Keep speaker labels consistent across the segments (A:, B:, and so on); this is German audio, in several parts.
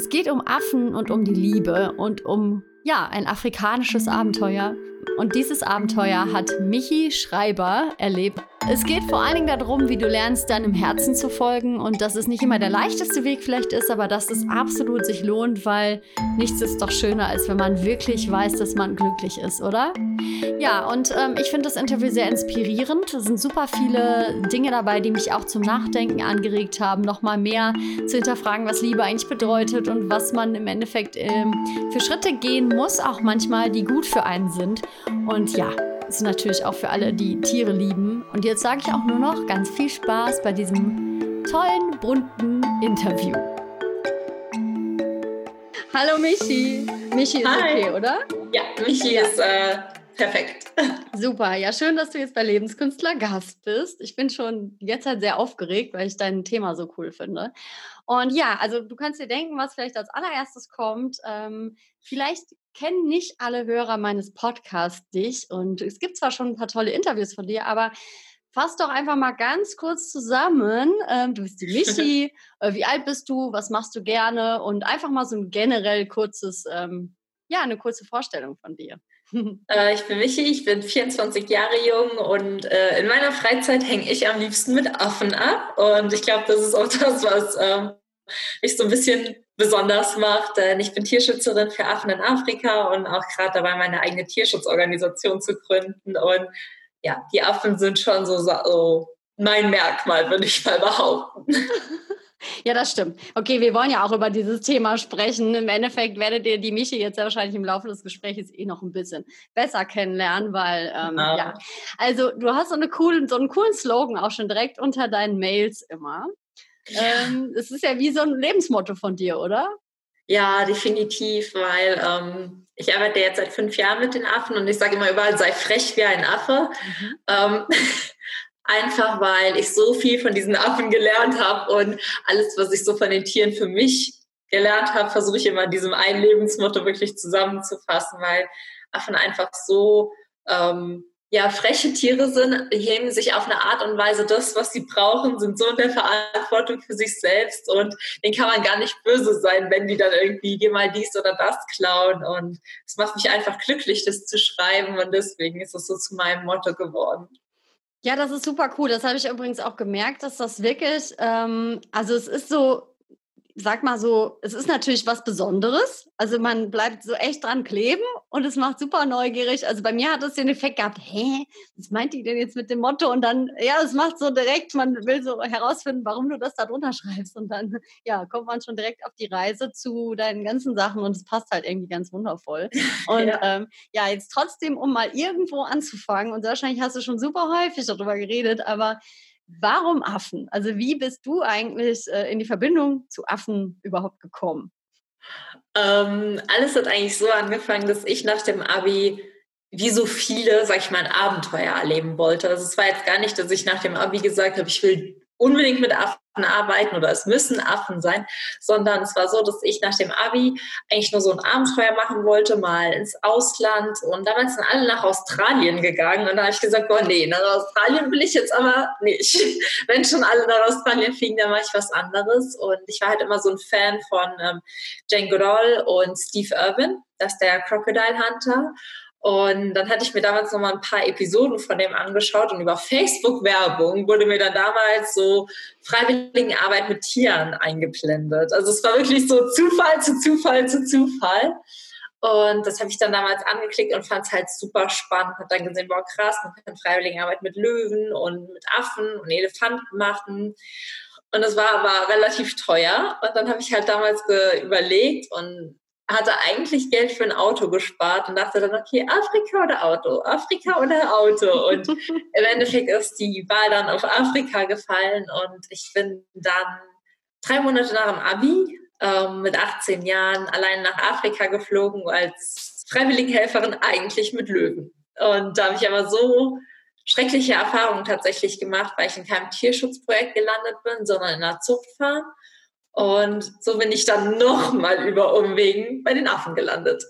A: Es geht um Affen und um die Liebe und um, ja, ein afrikanisches Abenteuer. Und dieses Abenteuer hat Michi Schreiber erlebt es geht vor allen Dingen darum, wie du lernst, deinem Herzen zu folgen und dass es nicht immer der leichteste Weg vielleicht ist, aber dass es absolut sich lohnt, weil nichts ist doch schöner, als wenn man wirklich weiß, dass man glücklich ist, oder? Ja, und ähm, ich finde das Interview sehr inspirierend. Es sind super viele Dinge dabei, die mich auch zum Nachdenken angeregt haben, nochmal mehr zu hinterfragen, was Liebe eigentlich bedeutet und was man im Endeffekt ähm, für Schritte gehen muss, auch manchmal, die gut für einen sind. Und ja, ist natürlich auch für alle, die Tiere lieben. Und jetzt sage ich auch nur noch ganz viel Spaß bei diesem tollen, bunten Interview. Hallo Michi. Michi ist Hi. okay, oder?
B: Ja, Michi ja. ist äh, perfekt.
A: Super. Ja, schön, dass du jetzt bei Lebenskünstler Gast bist. Ich bin schon jetzt halt sehr aufgeregt, weil ich dein Thema so cool finde. Und ja, also du kannst dir denken, was vielleicht als allererstes kommt. Ähm, vielleicht kennen nicht alle Hörer meines Podcasts dich und es gibt zwar schon ein paar tolle Interviews von dir, aber fass doch einfach mal ganz kurz zusammen. Ähm, du bist die Michi, äh, wie alt bist du, was machst du gerne und einfach mal so ein generell kurzes, ähm, ja, eine kurze Vorstellung von dir.
B: Äh, ich bin Michi, ich bin 24 Jahre jung und äh, in meiner Freizeit hänge ich am liebsten mit Affen ab. Und ich glaube, das ist auch das, was ähm, mich so ein bisschen besonders macht. Denn ich bin Tierschützerin für Affen in Afrika und auch gerade dabei, meine eigene Tierschutzorganisation zu gründen. Und ja, die Affen sind schon so, so mein Merkmal, würde ich mal behaupten.
A: Ja, das stimmt. Okay, wir wollen ja auch über dieses Thema sprechen. Im Endeffekt werdet ihr die Michi jetzt ja wahrscheinlich im Laufe des Gesprächs eh noch ein bisschen besser kennenlernen, weil ähm, genau. ja. Also du hast so, eine coole, so einen coolen Slogan auch schon direkt unter deinen Mails immer. Ähm, es ist ja wie so ein Lebensmotto von dir, oder?
B: Ja, definitiv, weil ähm, ich arbeite jetzt seit fünf Jahren mit den Affen und ich sage immer überall, sei frech wie ein Affe. Mhm. Ähm, einfach weil ich so viel von diesen Affen gelernt habe und alles, was ich so von den Tieren für mich gelernt habe, versuche ich immer in diesem einen Lebensmotto wirklich zusammenzufassen, weil Affen einfach so ähm, ja, freche Tiere sind, heben sich auf eine Art und Weise das, was sie brauchen, sind so in der Verantwortung für sich selbst und denen kann man gar nicht böse sein, wenn die dann irgendwie dir mal dies oder das klauen und es macht mich einfach glücklich, das zu schreiben und deswegen ist es so zu meinem Motto geworden.
A: Ja, das ist super cool. Das habe ich übrigens auch gemerkt, dass das wirklich, ähm, also es ist so, sag mal so, es ist natürlich was Besonderes. Also man bleibt so echt dran kleben und es macht super neugierig. Also bei mir hat es den Effekt gehabt, hä, was meint die denn jetzt mit dem Motto? Und dann, ja, es macht so direkt, man will so herausfinden, warum du das da drunter schreibst. Und dann, ja, kommt man schon direkt auf die Reise zu deinen ganzen Sachen und es passt halt irgendwie ganz wundervoll. Und ja, ähm, ja jetzt trotzdem, um mal irgendwo anzufangen, und wahrscheinlich hast du schon super häufig darüber geredet, aber Warum Affen? Also wie bist du eigentlich äh, in die Verbindung zu Affen überhaupt gekommen?
B: Ähm, alles hat eigentlich so angefangen, dass ich nach dem Abi wie so viele, sag ich mal, ein Abenteuer erleben wollte. Also es war jetzt gar nicht, dass ich nach dem Abi gesagt habe, ich will unbedingt mit Affen arbeiten oder es müssen Affen sein, sondern es war so, dass ich nach dem Abi eigentlich nur so ein Abenteuer machen wollte, mal ins Ausland. Und damals sind alle nach Australien gegangen. Und da habe ich gesagt, boah, nee, nach Australien will ich jetzt aber nicht. Wenn schon alle nach Australien fliegen, dann mache ich was anderes. Und ich war halt immer so ein Fan von ähm, Jane Goodall und Steve Irwin, das ist der Crocodile Hunter und dann hatte ich mir damals noch mal ein paar Episoden von dem angeschaut und über Facebook-Werbung wurde mir dann damals so Freiwilligenarbeit mit Tieren eingeblendet. Also es war wirklich so Zufall zu Zufall zu Zufall. Und das habe ich dann damals angeklickt und fand es halt super spannend. Habe dann gesehen, boah krass, man kann Freiwilligenarbeit mit Löwen und mit Affen und Elefanten machen. Und das war aber relativ teuer. Und dann habe ich halt damals überlegt und hatte eigentlich Geld für ein Auto gespart und dachte dann, okay, Afrika oder Auto, Afrika oder Auto. Und im Endeffekt ist die Wahl dann auf Afrika gefallen und ich bin dann drei Monate nach dem Abi ähm, mit 18 Jahren allein nach Afrika geflogen als Freiwilligenhelferin eigentlich mit Löwen. Und da habe ich aber so schreckliche Erfahrungen tatsächlich gemacht, weil ich in keinem Tierschutzprojekt gelandet bin, sondern in einer Zuchtfarm und so bin ich dann nochmal über Umwegen bei den Affen gelandet.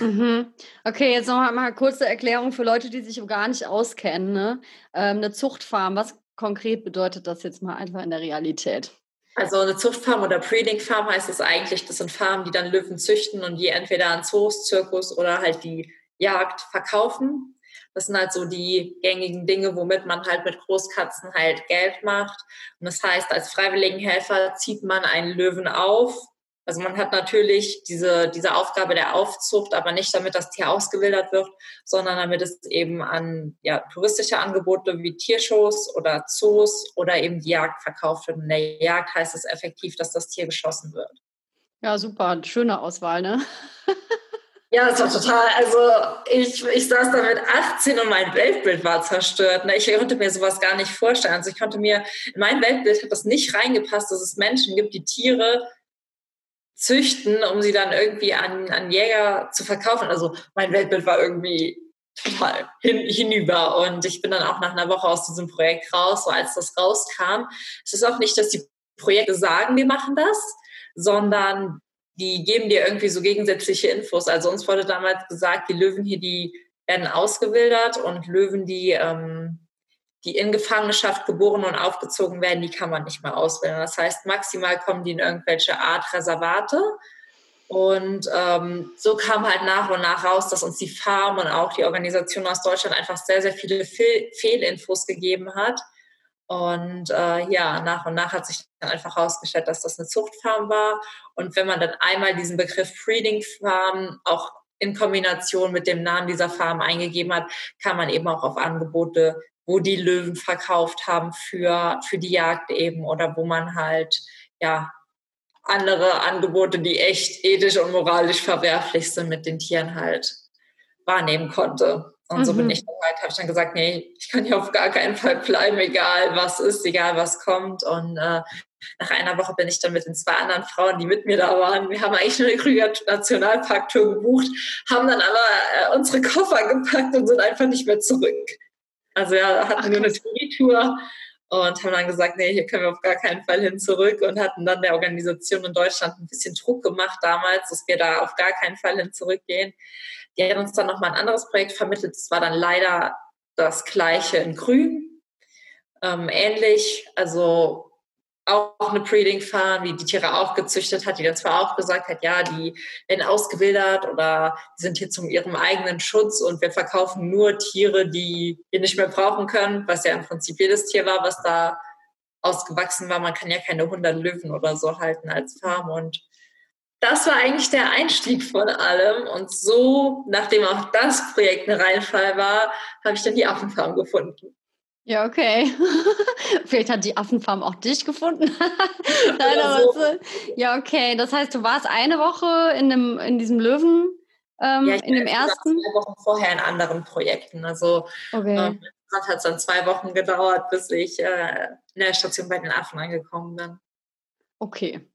A: Mhm. Okay, jetzt noch mal kurze Erklärung für Leute, die sich gar nicht auskennen. Ne? Ähm, eine Zuchtfarm, was konkret bedeutet das jetzt mal einfach in der Realität?
B: Also eine Zuchtfarm oder Breeding Farm heißt es eigentlich, das sind Farmen, die dann Löwen züchten und die entweder an Zoos, Zirkus oder halt die Jagd verkaufen. Das sind halt so die gängigen Dinge, womit man halt mit Großkatzen halt Geld macht. Und das heißt, als Freiwilligenhelfer zieht man einen Löwen auf, also man hat natürlich diese, diese Aufgabe der Aufzucht, aber nicht damit das Tier ausgewildert wird, sondern damit es eben an ja, touristische Angebote wie Tiershows oder Zoos oder eben die Jagd verkauft wird. In der Jagd heißt es effektiv, dass das Tier geschossen wird.
A: Ja, super. Schöne Auswahl, ne?
B: Ja, das war total. Also ich, ich saß da mit 18 und mein Weltbild war zerstört. Ne? Ich konnte mir sowas gar nicht vorstellen. Also ich konnte mir, in mein Weltbild hat das nicht reingepasst, dass es Menschen gibt, die Tiere züchten, um sie dann irgendwie an, an Jäger zu verkaufen. Also mein Weltbild war irgendwie total hin, hinüber. Und ich bin dann auch nach einer Woche aus diesem Projekt raus, so als das rauskam. Es ist auch nicht, dass die Projekte sagen, wir machen das, sondern die geben dir irgendwie so gegensätzliche Infos. Also uns wurde damals gesagt, die Löwen hier, die werden ausgewildert und Löwen, die ähm, die in Gefangenschaft geboren und aufgezogen werden, die kann man nicht mehr auswählen. Das heißt, maximal kommen die in irgendwelche Art Reservate. Und ähm, so kam halt nach und nach raus, dass uns die Farm und auch die Organisation aus Deutschland einfach sehr, sehr viele Fehl Fehlinfos gegeben hat. Und äh, ja, nach und nach hat sich dann einfach herausgestellt, dass das eine Zuchtfarm war. Und wenn man dann einmal diesen Begriff Breeding Farm auch in Kombination mit dem Namen dieser Farm eingegeben hat, kann man eben auch auf Angebote wo die Löwen verkauft haben für, für die Jagd eben oder wo man halt, ja, andere Angebote, die echt ethisch und moralisch verwerflich sind, mit den Tieren halt wahrnehmen konnte. Und mhm. so bin mhm. ich dann halt, habe ich dann gesagt, nee, ich kann hier auf gar keinen Fall bleiben, egal was ist, egal was kommt. Und äh, nach einer Woche bin ich dann mit den zwei anderen Frauen, die mit mir da waren, wir haben eigentlich nur eine Krüger Nationalpark-Tour gebucht, haben dann alle äh, unsere Koffer gepackt und sind einfach nicht mehr zurück. Also ja, hatten Ach, nur eine Touri-Tour und haben dann gesagt, nee, hier können wir auf gar keinen Fall hin zurück und hatten dann der Organisation in Deutschland ein bisschen Druck gemacht damals, dass wir da auf gar keinen Fall hin zurückgehen. Die haben uns dann nochmal ein anderes Projekt vermittelt. Das war dann leider das gleiche in Grün. Ähm, ähnlich, also auch eine Breeding Farm, die die Tiere auch gezüchtet hat, die dann zwar auch gesagt hat, ja, die werden ausgewildert oder die sind hier zum ihrem eigenen Schutz und wir verkaufen nur Tiere, die wir nicht mehr brauchen können, was ja im Prinzip jedes Tier war, was da ausgewachsen war. Man kann ja keine 100 Löwen oder so halten als Farm und das war eigentlich der Einstieg von allem. Und so, nachdem auch das Projekt ein Reinfall war, habe ich dann die Affenfarm gefunden.
A: Ja, okay. Vielleicht hat die Affenfarm auch dich gefunden. Nein, aber so. Ja, okay. Das heißt, du warst eine Woche in, dem, in diesem Löwen, ähm, ja, in dem ersten?
B: Zwei Wochen vorher in anderen Projekten. Also okay. ähm, hat es dann zwei Wochen gedauert, bis ich äh, in der Station bei den Affen angekommen bin.
A: Okay,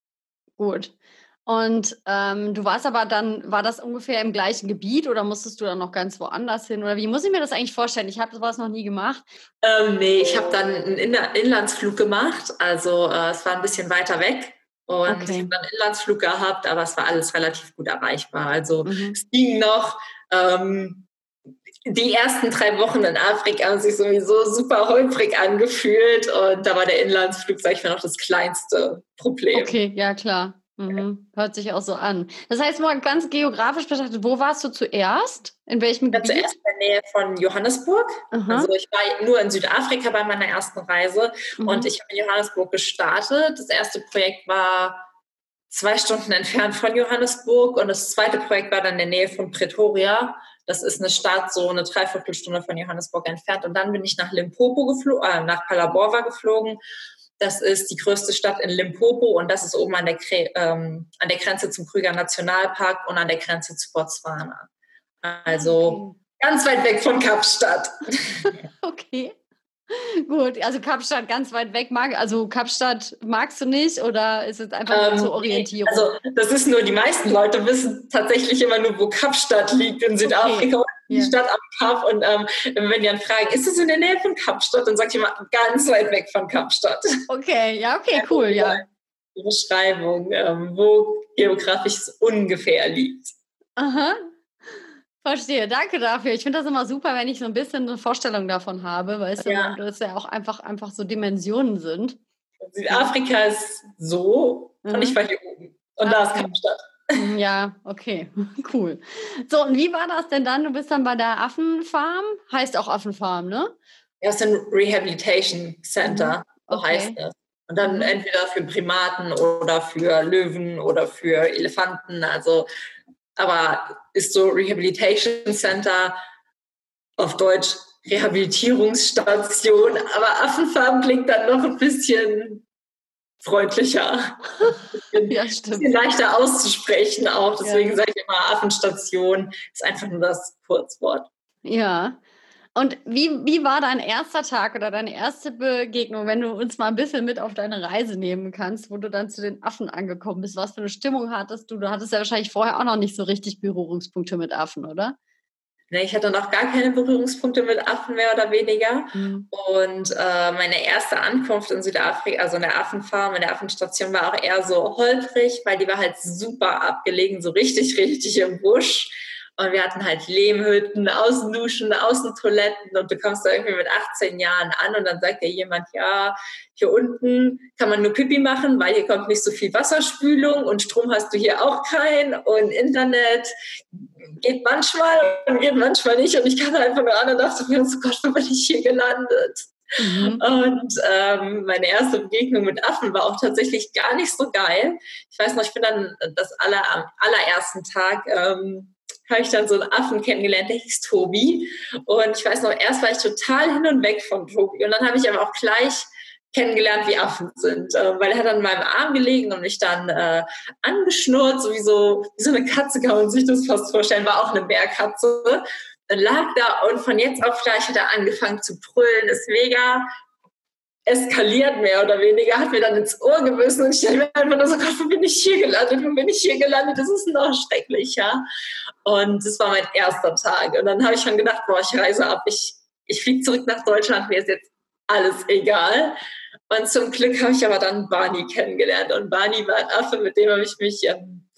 A: gut. Und ähm, du warst aber dann, war das ungefähr im gleichen Gebiet oder musstest du dann noch ganz woanders hin? Oder wie muss ich mir das eigentlich vorstellen? Ich habe sowas noch nie gemacht.
B: Ähm, nee, ich habe dann einen Inlandsflug gemacht. Also äh, es war ein bisschen weiter weg. Und okay. ich habe dann einen Inlandsflug gehabt, aber es war alles relativ gut erreichbar. Also mhm. es ging noch. Ähm, die ersten drei Wochen in Afrika haben sich sowieso super holprig angefühlt und da war der Inlandsflug, sag ich mal, noch das kleinste Problem.
A: Okay, ja klar. Mhm. Hört sich auch so an. Das heißt, mal ganz geografisch betrachtet, wo warst du zuerst? In welchem Gebiet?
B: Zuerst in der Nähe von Johannesburg. Aha. Also ich war nur in Südafrika bei meiner ersten Reise mhm. und ich habe in Johannesburg gestartet. Das erste Projekt war zwei Stunden entfernt von Johannesburg und das zweite Projekt war dann in der Nähe von Pretoria. Das ist eine Stadt so eine Dreiviertelstunde von Johannesburg entfernt. Und dann bin ich nach Limpopo geflogen, äh, nach Palaborwa geflogen das ist die größte Stadt in Limpopo und das ist oben an der, ähm, an der Grenze zum Krüger Nationalpark und an der Grenze zu Botswana. Also okay. ganz weit weg von Kapstadt.
A: okay. Gut, also Kapstadt ganz weit weg mag, also Kapstadt magst du nicht oder ist es einfach ähm, zur Orientierung?
B: Also das ist nur, die meisten Leute wissen tatsächlich immer nur, wo Kapstadt liegt in Südafrika. Okay die ja. Stadt am Kap. Und ähm, wenn die dann fragen, ist es in der Nähe von Kapstadt? Dann sagt jemand ganz weit weg von Kapstadt.
A: Okay, ja, okay, cool, ja.
B: Die Beschreibung, ähm, wo geografisch es ungefähr liegt.
A: Aha. Verstehe, danke dafür. Ich finde das immer super, wenn ich so ein bisschen eine Vorstellung davon habe, weil es ja. das ja auch einfach, einfach so Dimensionen sind.
B: Südafrika ist so mhm. und ich war hier oben. Und ah, da ist Kapstadt.
A: Hm, ja, okay, cool. So, und wie war das denn dann? Du bist dann bei der Affenfarm, heißt auch Affenfarm, ne?
B: Ja, es ist ein Rehabilitation Center, mhm. so okay. heißt es. Und dann mhm. entweder für Primaten oder für Löwen oder für Elefanten. Also, aber ist so Rehabilitation Center auf Deutsch Rehabilitierungsstation. Aber Affenfarm klingt dann noch ein bisschen freundlicher. ja. Ein bisschen leichter auszusprechen auch. Deswegen ja. sage ich immer, Affenstation ist einfach nur das Kurzwort.
A: Ja. Und wie, wie war dein erster Tag oder deine erste Begegnung, wenn du uns mal ein bisschen mit auf deine Reise nehmen kannst, wo du dann zu den Affen angekommen bist? Was für eine Stimmung hattest du? Du hattest ja wahrscheinlich vorher auch noch nicht so richtig Berührungspunkte mit Affen, oder?
B: Ne, ich hatte noch gar keine Berührungspunkte mit Affen mehr oder weniger. Mhm. Und äh, meine erste Ankunft in Südafrika, also in der Affenfarm, in der Affenstation, war auch eher so holprig, weil die war halt super abgelegen, so richtig, richtig im Busch. Und wir hatten halt Lehmhütten, Außenduschen, Außentoiletten und du kommst da irgendwie mit 18 Jahren an und dann sagt dir jemand, ja, hier unten kann man nur Pipi machen, weil hier kommt nicht so viel Wasserspülung und Strom hast du hier auch kein und Internet geht manchmal und geht manchmal nicht und ich kam einfach nur an und dachte mir, oh Gott, wo bin ich hier gelandet? Mhm. Und ähm, meine erste Begegnung mit Affen war auch tatsächlich gar nicht so geil. Ich weiß noch, ich bin dann das aller, am allerersten Tag ähm, habe ich dann so einen Affen kennengelernt, der hieß Tobi. Und ich weiß noch, erst war ich total hin und weg von Tobi. Und dann habe ich aber auch gleich kennengelernt, wie Affen sind, äh, weil er hat an meinem Arm gelegen und mich dann äh, angeschnurrt, so wie, so wie so eine Katze kann man sich das fast vorstellen, war auch eine Bärkatze. Dann lag da und von jetzt auf gleich hat er angefangen zu brüllen, ist mega eskaliert mehr oder weniger, hat mir dann ins Ohr gebissen und ich dachte mir einfach nur so, Gott, wo bin ich hier gelandet, wo bin ich hier gelandet, das ist noch schrecklicher. Und das war mein erster Tag. Und dann habe ich schon gedacht, boah, ich reise ab, ich, ich fliege zurück nach Deutschland, mir ist jetzt alles egal. Und zum Glück habe ich aber dann Barney kennengelernt. Und Barney war ein Affe, mit dem habe ich mich ähm,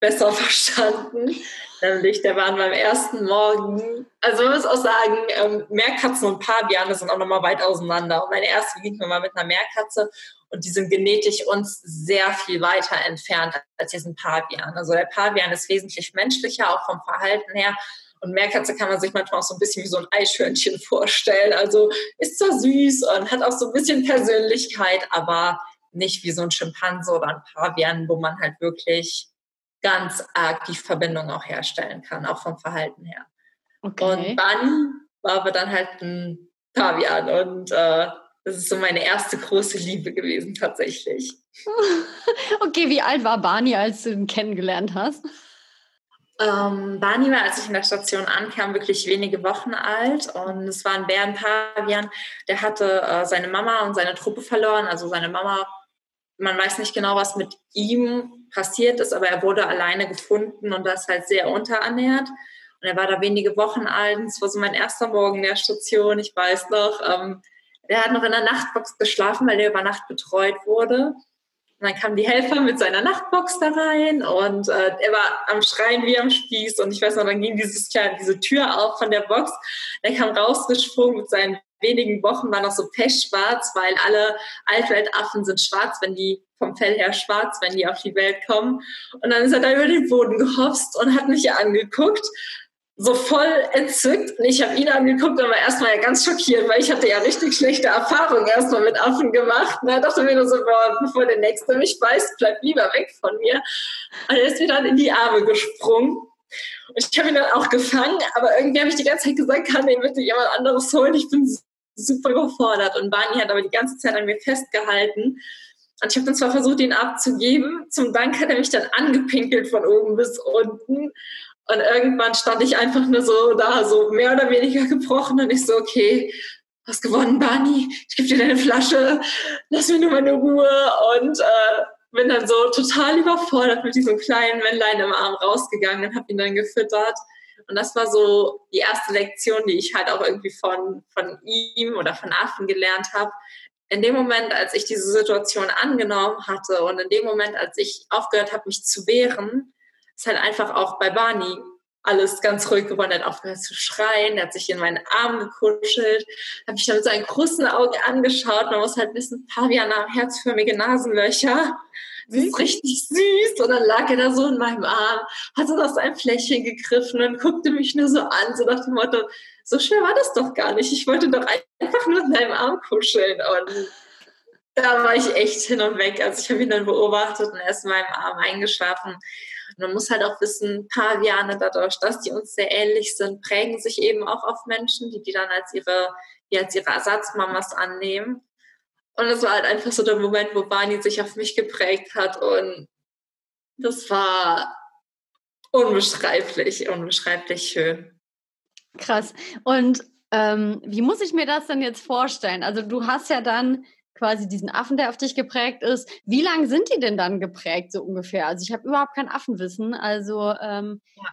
B: besser verstanden. Nämlich, der war meinem ersten Morgen. Also man muss auch sagen, ähm, Meerkatzen und Paviane sind auch nochmal weit auseinander. Und meine erste Begegnung war mit einer Meerkatze und die sind genetisch uns sehr viel weiter entfernt als diesen Pavian. Also der Pavian ist wesentlich menschlicher, auch vom Verhalten her. Und Meerkatze kann man sich manchmal auch so ein bisschen wie so ein Eichhörnchen vorstellen. Also ist zwar süß und hat auch so ein bisschen Persönlichkeit, aber nicht wie so ein Schimpanse oder ein Pavian, wo man halt wirklich ganz arg die Verbindung auch herstellen kann, auch vom Verhalten her. Okay. Und dann war aber dann halt ein Pavian und äh, das ist so meine erste große Liebe gewesen tatsächlich.
A: okay, wie alt war Barney, als du ihn kennengelernt hast?
B: Ähm, Barney war, als ich in der Station ankam, wirklich wenige Wochen alt und es war ein Bärenpavian. Der hatte äh, seine Mama und seine Truppe verloren. Also seine Mama, man weiß nicht genau, was mit ihm passiert ist, aber er wurde alleine gefunden und das halt sehr unterernährt. Und er war da wenige Wochen alt. Es war so mein erster Morgen in der Station. Ich weiß noch, ähm, er hat noch in der Nachtbox geschlafen, weil er über Nacht betreut wurde. Und dann kamen die Helfer mit seiner Nachtbox da rein und äh, er war am Schreien wie am Spieß. Und ich weiß noch, dann ging dieses, diese Tür auf von der Box. Er kam rausgesprungen mit seinen wenigen Wochen, war noch so pechschwarz, weil alle Altweltaffen sind schwarz, wenn die vom Fell her schwarz, wenn die auf die Welt kommen. Und dann ist er da über den Boden gehopst und hat mich angeguckt so voll entzückt. Und ich habe ihn angeguckt und war erstmal ganz schockiert, weil ich hatte ja richtig schlechte Erfahrungen erstmal mit Affen gemacht. Und er dachte mir nur so, boah, bevor der Nächste mich beißt, bleib lieber weg von mir. Und er ist mir dann in die Arme gesprungen. Und ich habe ihn dann auch gefangen, aber irgendwie habe ich die ganze Zeit gesagt, kann den bitte jemand anderes holen? Ich bin super überfordert. Und Barney hat aber die ganze Zeit an mir festgehalten. Und ich habe dann zwar versucht, ihn abzugeben. Zum Dank hat er mich dann angepinkelt von oben bis unten. Und irgendwann stand ich einfach nur so da, so mehr oder weniger gebrochen und ich so, okay, hast gewonnen, Barney, ich gebe dir deine Flasche, lass mir nur meine Ruhe und äh, bin dann so total überfordert mit diesem kleinen Männlein im Arm rausgegangen und habe ihn dann gefüttert. Und das war so die erste Lektion, die ich halt auch irgendwie von, von ihm oder von Affen gelernt habe. In dem Moment, als ich diese Situation angenommen hatte und in dem Moment, als ich aufgehört habe, mich zu wehren, ist halt einfach auch bei Barney alles ganz ruhig geworden, er hat aufgehört zu schreien, er hat sich in meinen Arm gekuschelt, habe mich dann mit seinen großen Augen angeschaut. Man muss halt wissen, Pavian haben herzförmige Nasenlöcher. Das ist richtig süß. Und dann lag er da so in meinem Arm, hat so aus einem Fläschchen gegriffen und guckte mich nur so an, so nach dem Motto, so schwer war das doch gar nicht. Ich wollte doch einfach nur in deinem Arm kuscheln. Und da war ich echt hin und weg. Also ich habe ihn dann beobachtet und er ist in meinem Arm eingeschlafen. Und man muss halt auch wissen, Paviane dadurch, dass die uns sehr ähnlich sind, prägen sich eben auch auf Menschen, die die dann als ihre, die als ihre Ersatzmamas annehmen. Und es war halt einfach so der Moment, wo Barney sich auf mich geprägt hat und das war unbeschreiblich, unbeschreiblich schön.
A: Krass. Und ähm, wie muss ich mir das denn jetzt vorstellen? Also du hast ja dann quasi diesen Affen, der auf dich geprägt ist. Wie lange sind die denn dann geprägt, so ungefähr? Also ich habe überhaupt kein Affenwissen. Also ähm, ja.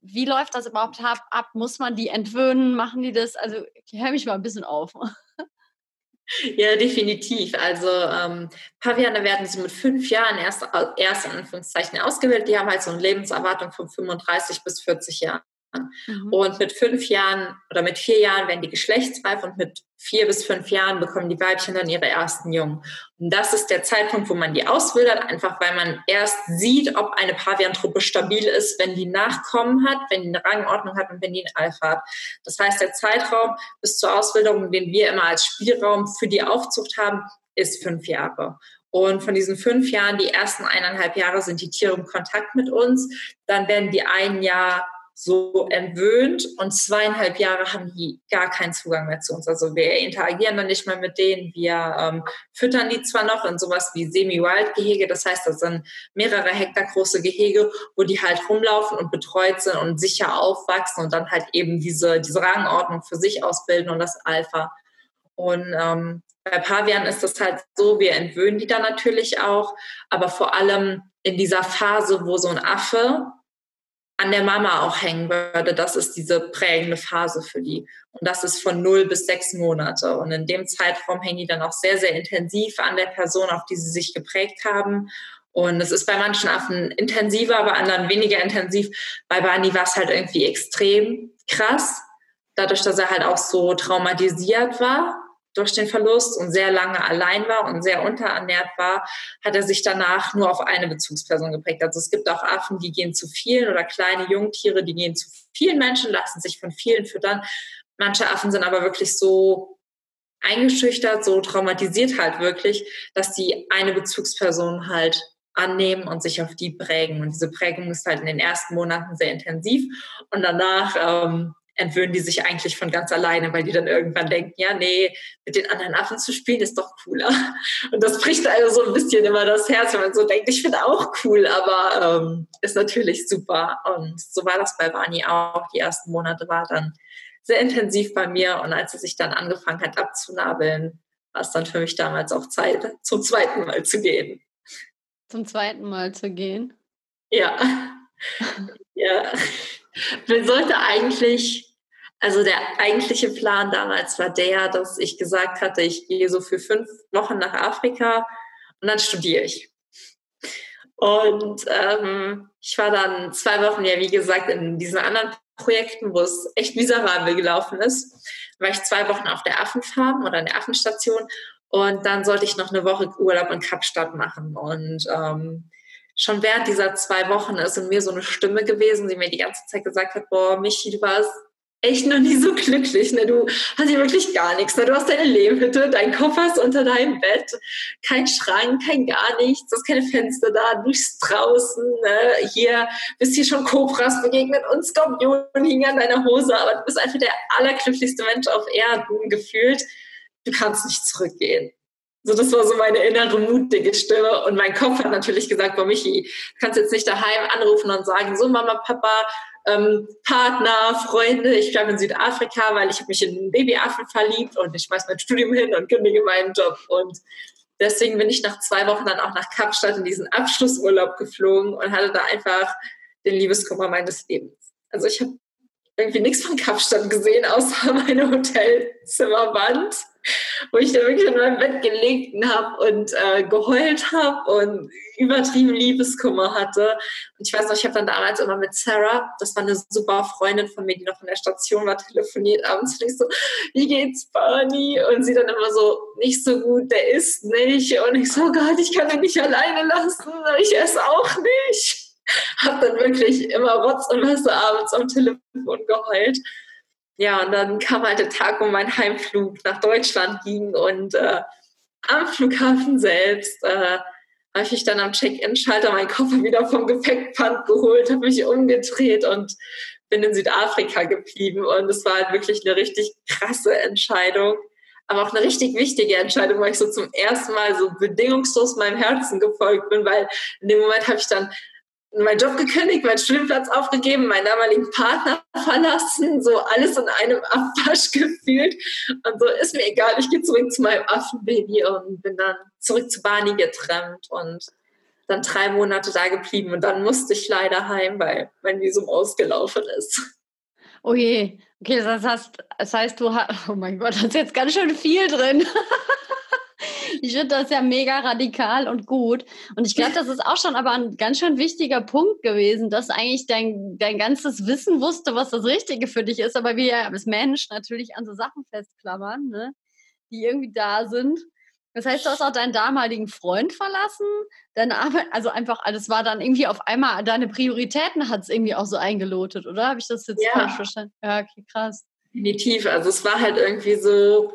A: wie läuft das überhaupt ab, ab? Muss man die entwöhnen? Machen die das? Also hör mich mal ein bisschen auf.
B: Ja, definitiv. Also ähm, Paviane werden so mit fünf Jahren erst, erst in Anführungszeichen ausgewählt. Die haben halt so eine Lebenserwartung von 35 bis 40 Jahren. Mhm. Und mit fünf Jahren oder mit vier Jahren werden die geschlechtsreif und mit vier bis fünf Jahren bekommen die Weibchen dann ihre ersten Jungen. Und das ist der Zeitpunkt, wo man die auswildert, einfach weil man erst sieht, ob eine Paviantruppe stabil ist, wenn die Nachkommen hat, wenn die eine Rangordnung hat und wenn die ein Alpha hat. Das heißt, der Zeitraum bis zur Auswilderung, den wir immer als Spielraum für die Aufzucht haben, ist fünf Jahre. Und von diesen fünf Jahren, die ersten eineinhalb Jahre sind die Tiere im Kontakt mit uns. Dann werden die ein Jahr so entwöhnt und zweieinhalb Jahre haben die gar keinen Zugang mehr zu uns. Also wir interagieren dann nicht mehr mit denen. Wir ähm, füttern die zwar noch in sowas wie Semi-Wild-Gehege, das heißt, das sind mehrere Hektar große Gehege, wo die halt rumlaufen und betreut sind und sicher aufwachsen und dann halt eben diese, diese Rangordnung für sich ausbilden und das Alpha. Und ähm, bei Pavian ist das halt so, wir entwöhnen die dann natürlich auch, aber vor allem in dieser Phase, wo so ein Affe an der Mama auch hängen würde. Das ist diese prägende Phase für die. Und das ist von null bis sechs Monate. Und in dem Zeitraum hängen die dann auch sehr, sehr intensiv an der Person, auf die sie sich geprägt haben. Und es ist bei manchen Affen intensiver, bei anderen weniger intensiv. Bei Barney war es halt irgendwie extrem krass. Dadurch, dass er halt auch so traumatisiert war durch den Verlust und sehr lange allein war und sehr unterernährt war, hat er sich danach nur auf eine Bezugsperson geprägt. Also es gibt auch Affen, die gehen zu vielen oder kleine Jungtiere, die gehen zu vielen Menschen, lassen sich von vielen füttern. Manche Affen sind aber wirklich so eingeschüchtert, so traumatisiert halt wirklich, dass die eine Bezugsperson halt annehmen und sich auf die prägen. Und diese Prägung ist halt in den ersten Monaten sehr intensiv und danach ähm, entwöhnen die sich eigentlich von ganz alleine, weil die dann irgendwann denken, ja, nee, mit den anderen Affen zu spielen ist doch cooler. Und das bricht also so ein bisschen immer das Herz, wenn man so denkt, ich finde auch cool, aber ähm, ist natürlich super. Und so war das bei Vani auch. Die ersten Monate war dann sehr intensiv bei mir und als sie sich dann angefangen hat abzunabeln, war es dann für mich damals auch Zeit, zum zweiten Mal zu gehen.
A: Zum zweiten Mal zu gehen?
B: Ja. ja. Man sollte eigentlich, also der eigentliche Plan damals war der, dass ich gesagt hatte, ich gehe so für fünf Wochen nach Afrika und dann studiere ich. Und ähm, ich war dann zwei Wochen, ja, wie gesagt, in diesen anderen Projekten, wo es echt miserabel gelaufen ist, war ich zwei Wochen auf der Affenfarm oder in der Affenstation und dann sollte ich noch eine Woche Urlaub in Kapstadt machen. Und ähm, schon während dieser zwei Wochen ist in mir so eine Stimme gewesen, die mir die ganze Zeit gesagt hat, boah, Michi, du warst echt noch nie so glücklich. Ne? Du hast hier wirklich gar nichts. Ne? Du hast deine Lehmhütte, dein Koffer ist unter deinem Bett, kein Schrank, kein gar nichts, du hast keine Fenster da, du bist draußen. Ne? Hier bist hier schon Kobras begegnet und Skorpionen hingen an deiner Hose, aber du bist einfach der allerglücklichste Mensch auf Erden gefühlt. Du kannst nicht zurückgehen. So, das war so meine innere mutige Stimme. Und mein Kopf hat natürlich gesagt, boah, Michi, kannst jetzt nicht daheim anrufen und sagen, so Mama, Papa, ähm, Partner, Freunde, ich bleibe in Südafrika, weil ich habe mich in einen Babyaffen verliebt und ich schmeiß mein Studium hin und kündige meinen Job. Und deswegen bin ich nach zwei Wochen dann auch nach Kapstadt in diesen Abschlussurlaub geflogen und hatte da einfach den Liebeskummer meines Lebens. Also ich habe irgendwie nichts von Kapstadt gesehen, außer meine Hotelzimmerwand, wo ich da wirklich in meinem Bett gelegt habe und äh, geheult habe und übertrieben Liebeskummer hatte. Und ich weiß noch, ich habe dann damals immer mit Sarah, das war eine super Freundin von mir, die noch in der Station war, telefoniert abends. Und ich so, wie geht's, Barney? Und sie dann immer so, nicht so gut, der isst nicht. Und ich so, oh Gott, ich kann ihn nicht alleine lassen. Ich esse auch nicht habe dann wirklich immer Rotz und Wasser abends am Telefon geheult. Ja, und dann kam halt der Tag, wo mein Heimflug nach Deutschland ging und äh, am Flughafen selbst äh, habe ich dann am Check-in-Schalter meinen Koffer wieder vom Gepäckband geholt, habe mich umgedreht und bin in Südafrika geblieben. Und es war halt wirklich eine richtig krasse Entscheidung, aber auch eine richtig wichtige Entscheidung, weil ich so zum ersten Mal so bedingungslos meinem Herzen gefolgt bin, weil in dem Moment habe ich dann meinen Job gekündigt, meinen Studienplatz aufgegeben, meinen damaligen Partner verlassen, so alles in einem Abwasch gefühlt. Und so ist mir egal, ich gehe zurück zu meinem Affenbaby und bin dann zurück zu Barney getrennt und dann drei Monate da geblieben. Und dann musste ich leider heim, weil mein Visum ausgelaufen ist.
A: Oh je, okay, das heißt, das heißt, du hast, oh mein Gott, da ist jetzt ganz schön viel drin. ich finde das ja mega radikal und gut. Und ich glaube, das ist auch schon aber ein ganz schön wichtiger Punkt gewesen, dass eigentlich dein, dein ganzes Wissen wusste, was das Richtige für dich ist, aber wir ja als Mensch natürlich an so Sachen festklammern, ne? die irgendwie da sind. Das heißt, du hast auch deinen damaligen Freund verlassen, deine Arbeit, also einfach, das war dann irgendwie auf einmal, deine Prioritäten hat es irgendwie auch so eingelotet, oder? Habe ich das jetzt ja. falsch verstanden? Ja, okay, krass.
B: Definitiv. Also es war halt irgendwie so,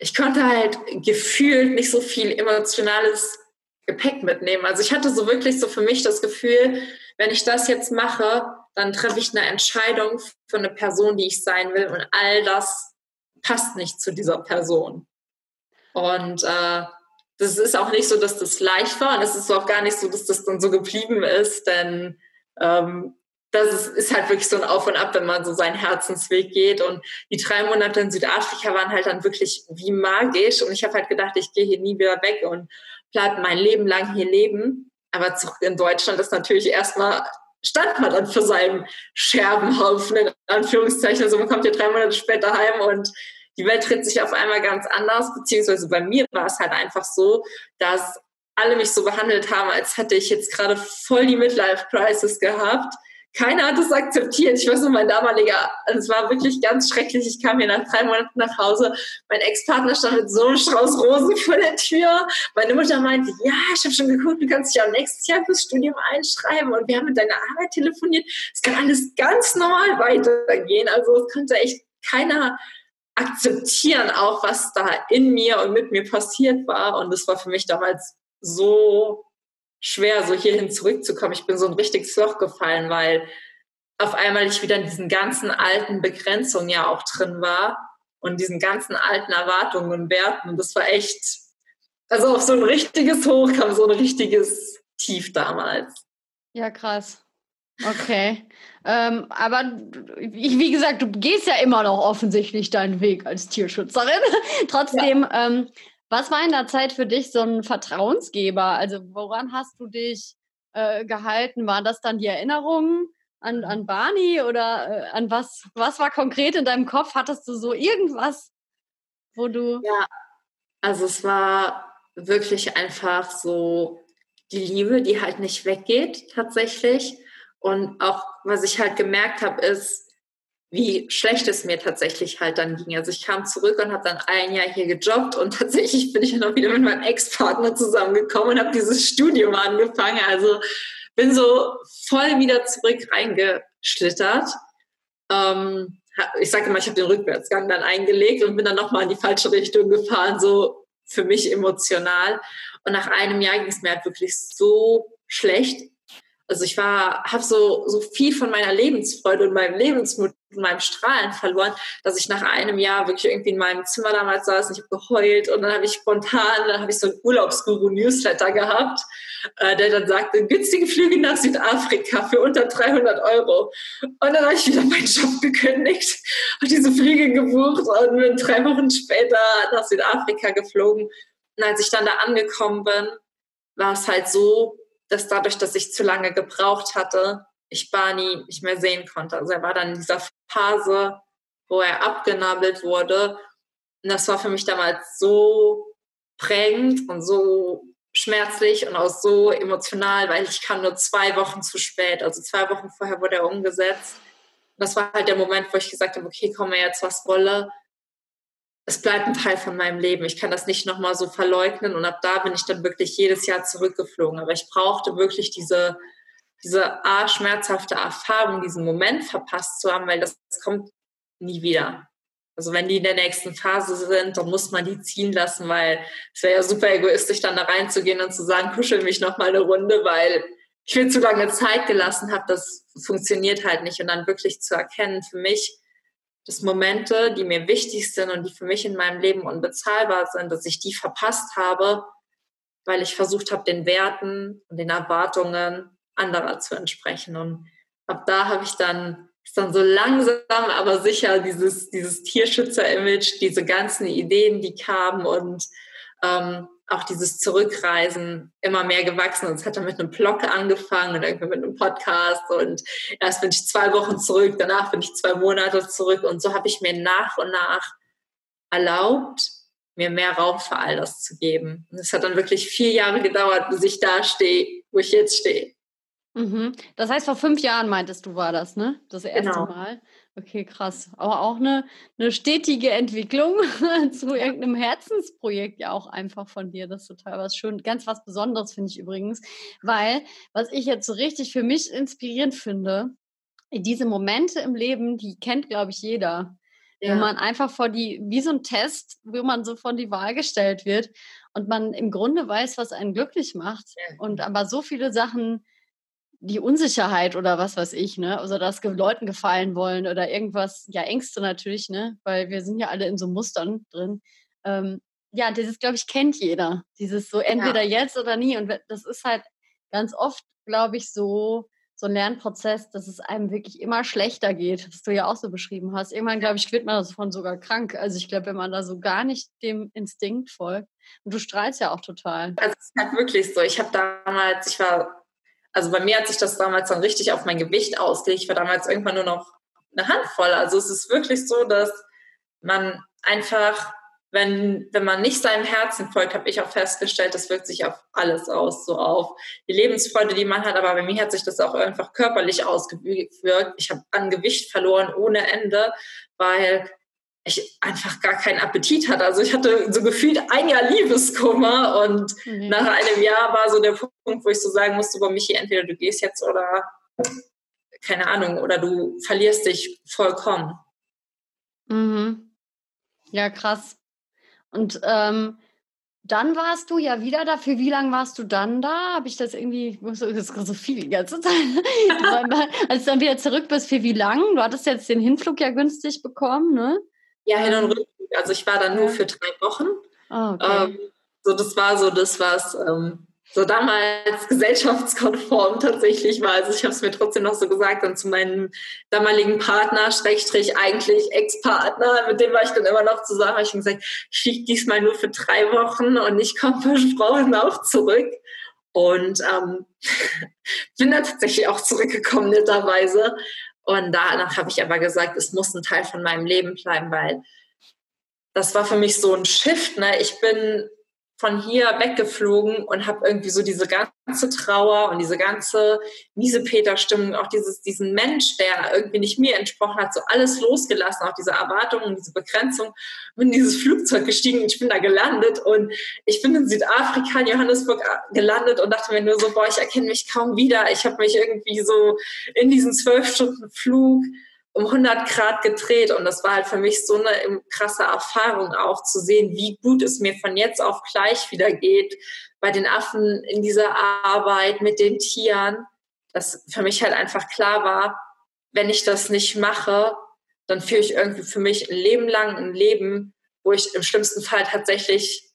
B: ich konnte halt gefühlt nicht so viel emotionales Gepäck mitnehmen. Also ich hatte so wirklich so für mich das Gefühl, wenn ich das jetzt mache, dann treffe ich eine Entscheidung für eine Person, die ich sein will und all das passt nicht zu dieser Person. Und äh, das ist auch nicht so, dass das leicht war und es ist auch gar nicht so, dass das dann so geblieben ist, denn ähm, das ist, ist, halt wirklich so ein Auf und Ab, wenn man so seinen Herzensweg geht. Und die drei Monate in Südafrika waren halt dann wirklich wie magisch. Und ich habe halt gedacht, ich gehe hier nie wieder weg und bleibe mein Leben lang hier leben. Aber zurück in Deutschland ist natürlich erstmal, stand man dann für seinen Scherbenhaufen, in Anführungszeichen. Also man kommt hier drei Monate später heim und die Welt tritt sich auf einmal ganz anders. Beziehungsweise bei mir war es halt einfach so, dass alle mich so behandelt haben, als hätte ich jetzt gerade voll die Midlife-Crisis gehabt keiner hat es akzeptiert. Ich weiß nur, mein damaliger, also es war wirklich ganz schrecklich. Ich kam hier nach drei Monaten nach Hause. Mein Ex-Partner stand mit so einem Strauß Rosen vor der Tür. Meine Mutter meinte, ja, ich habe schon geguckt, du kannst dich auch nächstes Jahr fürs Studium einschreiben. Und wir haben mit deiner Arbeit telefoniert. Es kann alles ganz normal weitergehen. Also es konnte echt keiner akzeptieren, auch was da in mir und mit mir passiert war. Und es war für mich damals so schwer, so hierhin zurückzukommen. Ich bin so ein richtiges Loch gefallen, weil auf einmal ich wieder in diesen ganzen alten Begrenzungen ja auch drin war und diesen ganzen alten Erwartungen und Werten. Und das war echt, also auf so ein richtiges Hoch kam so ein richtiges Tief damals.
A: Ja, krass. Okay. ähm, aber wie gesagt, du gehst ja immer noch offensichtlich deinen Weg als Tierschützerin. Trotzdem, ja. ähm, was war in der Zeit für dich so ein Vertrauensgeber? Also woran hast du dich äh, gehalten? Waren das dann die Erinnerungen an, an Barney oder äh, an was? Was war konkret in deinem Kopf? Hattest du so irgendwas, wo du...
B: Ja, also es war wirklich einfach so die Liebe, die halt nicht weggeht tatsächlich. Und auch was ich halt gemerkt habe, ist, wie schlecht es mir tatsächlich halt dann ging. Also ich kam zurück und habe dann ein Jahr hier gejobbt und tatsächlich bin ich dann auch wieder mit meinem Ex-Partner zusammengekommen und habe dieses Studium angefangen. Also bin so voll wieder zurück reingeschlittert. Ähm, ich sage immer, ich habe den Rückwärtsgang dann eingelegt und bin dann nochmal in die falsche Richtung gefahren, so für mich emotional. Und nach einem Jahr ging es mir halt wirklich so schlecht. Also ich war, habe so so viel von meiner Lebensfreude und meinem Lebensmut und meinem Strahlen verloren, dass ich nach einem Jahr wirklich irgendwie in meinem Zimmer damals saß und ich habe geheult und dann habe ich spontan, dann habe ich so einen Urlaubsguru-Newsletter gehabt, äh, der dann sagte, günstige Flüge nach Südafrika für unter 300 Euro. Und dann habe ich wieder meinen Job gekündigt, habe diese Flüge gebucht und bin drei Wochen später nach Südafrika geflogen. Und als ich dann da angekommen bin, war es halt so, dass dadurch, dass ich zu lange gebraucht hatte, ich Barney nicht mehr sehen konnte. Also er war dann in dieser Phase, wo er abgenabelt wurde. Und das war für mich damals so prägend und so schmerzlich und auch so emotional, weil ich kam nur zwei Wochen zu spät. Also zwei Wochen vorher wurde er umgesetzt. Und das war halt der Moment, wo ich gesagt habe, okay, komme jetzt was wolle. Es bleibt ein Teil von meinem Leben. Ich kann das nicht nochmal so verleugnen. Und ab da bin ich dann wirklich jedes Jahr zurückgeflogen. Aber ich brauchte wirklich diese, diese A, schmerzhafte Erfahrung, diesen Moment verpasst zu haben, weil das, das kommt nie wieder. Also wenn die in der nächsten Phase sind, dann muss man die ziehen lassen, weil es wäre ja super egoistisch, dann da reinzugehen und zu sagen, kuschel mich noch mal eine Runde, weil ich mir zu lange Zeit gelassen habe. Das funktioniert halt nicht. Und dann wirklich zu erkennen, für mich, dass Momente, die mir wichtig sind und die für mich in meinem Leben unbezahlbar sind, dass ich die verpasst habe, weil ich versucht habe, den Werten und den Erwartungen anderer zu entsprechen. Und ab da habe ich dann ist dann so langsam, aber sicher dieses, dieses Tierschützer-Image, diese ganzen Ideen, die kamen und ähm, auch dieses Zurückreisen immer mehr gewachsen. Und es hat dann mit einem Blog angefangen und irgendwann mit einem Podcast. Und erst bin ich zwei Wochen zurück, danach bin ich zwei Monate zurück. Und so habe ich mir nach und nach erlaubt, mir mehr Raum für all das zu geben. Und es hat dann wirklich vier Jahre gedauert, bis ich da stehe, wo ich jetzt stehe.
A: Mhm. Das heißt, vor fünf Jahren meintest du, war das, ne? Das erste genau. Mal. Okay, krass. Aber auch eine, eine stetige Entwicklung zu irgendeinem Herzensprojekt ja auch einfach von dir. Das ist total was schön. Ganz was Besonderes finde ich übrigens. Weil, was ich jetzt so richtig für mich inspirierend finde, diese Momente im Leben, die kennt, glaube ich, jeder. Ja. Wo man einfach vor die, wie so ein Test, wo man so vor die Wahl gestellt wird und man im Grunde weiß, was einen glücklich macht. Ja. Und aber so viele Sachen die Unsicherheit oder was weiß ich, ne? Also dass Leuten gefallen wollen oder irgendwas, ja, Ängste natürlich, ne? Weil wir sind ja alle in so Mustern drin. Ähm, ja, dieses, glaube ich, kennt jeder. Dieses so entweder ja. jetzt oder nie. Und das ist halt ganz oft, glaube ich, so, so ein Lernprozess, dass es einem wirklich immer schlechter geht, was du ja auch so beschrieben hast. Irgendwann, glaube ich, wird man davon sogar krank. Also ich glaube, wenn man da so gar nicht dem Instinkt folgt. Und du strahlst ja auch total.
B: Also es ist halt wirklich so. Ich habe damals, ich war also bei mir hat sich das damals dann richtig auf mein Gewicht ausgelegt. Ich war damals irgendwann nur noch eine Handvoll. Also es ist wirklich so, dass man einfach, wenn, wenn man nicht seinem Herzen folgt, habe ich auch festgestellt, das wirkt sich auf alles aus, so auf die Lebensfreude, die man hat. Aber bei mir hat sich das auch einfach körperlich ausgewirkt. Ich habe an Gewicht verloren ohne Ende, weil ich einfach gar keinen Appetit hatte. Also ich hatte so gefühlt ein Jahr Liebeskummer und mhm. nach einem Jahr war so der Punkt, wo ich so sagen musste, boah, Michi, entweder du gehst jetzt oder keine Ahnung, oder du verlierst dich vollkommen.
A: Mhm. Ja, krass. Und ähm, dann warst du ja wieder da. Für wie lange warst du dann da? Habe ich das irgendwie, das ist so viel die ganze Zeit. Als du dann wieder zurück bist, für wie lang? Du hattest jetzt den Hinflug ja günstig bekommen, ne?
B: Ja, Hin- und Rückflug. Also ich war dann nur für drei Wochen.
A: Oh, okay.
B: ähm, so, das war so das, was ähm, so damals gesellschaftskonform tatsächlich war. Also ich habe es mir trotzdem noch so gesagt dann zu meinem damaligen Partner, Schrägstrich eigentlich Ex-Partner, mit dem war ich dann immer noch zusammen, habe ich ihm gesagt, ich fliege diesmal nur für drei Wochen und ich komme versprochen auch zurück. Und ähm, bin dann tatsächlich auch zurückgekommen, netterweise. Und danach habe ich aber gesagt, es muss ein Teil von meinem Leben bleiben, weil das war für mich so ein Shift. Ne? Ich bin von hier weggeflogen und habe irgendwie so diese ganze Trauer und diese ganze miese Peter-Stimmung, auch dieses, diesen Mensch, der irgendwie nicht mir entsprochen hat, so alles losgelassen, auch diese Erwartungen, diese Begrenzung, bin in dieses Flugzeug gestiegen und ich bin da gelandet und ich bin in Südafrika, in Johannesburg äh, gelandet und dachte mir nur so, boah, ich erkenne mich kaum wieder. Ich habe mich irgendwie so in diesen zwölf Stunden Flug um 100 Grad gedreht. Und das war halt für mich so eine krasse Erfahrung auch zu sehen, wie gut es mir von jetzt auf gleich wieder geht bei den Affen in dieser Arbeit mit den Tieren, dass für mich halt einfach klar war, wenn ich das nicht mache, dann führe ich irgendwie für mich ein Leben lang ein Leben, wo ich im schlimmsten Fall tatsächlich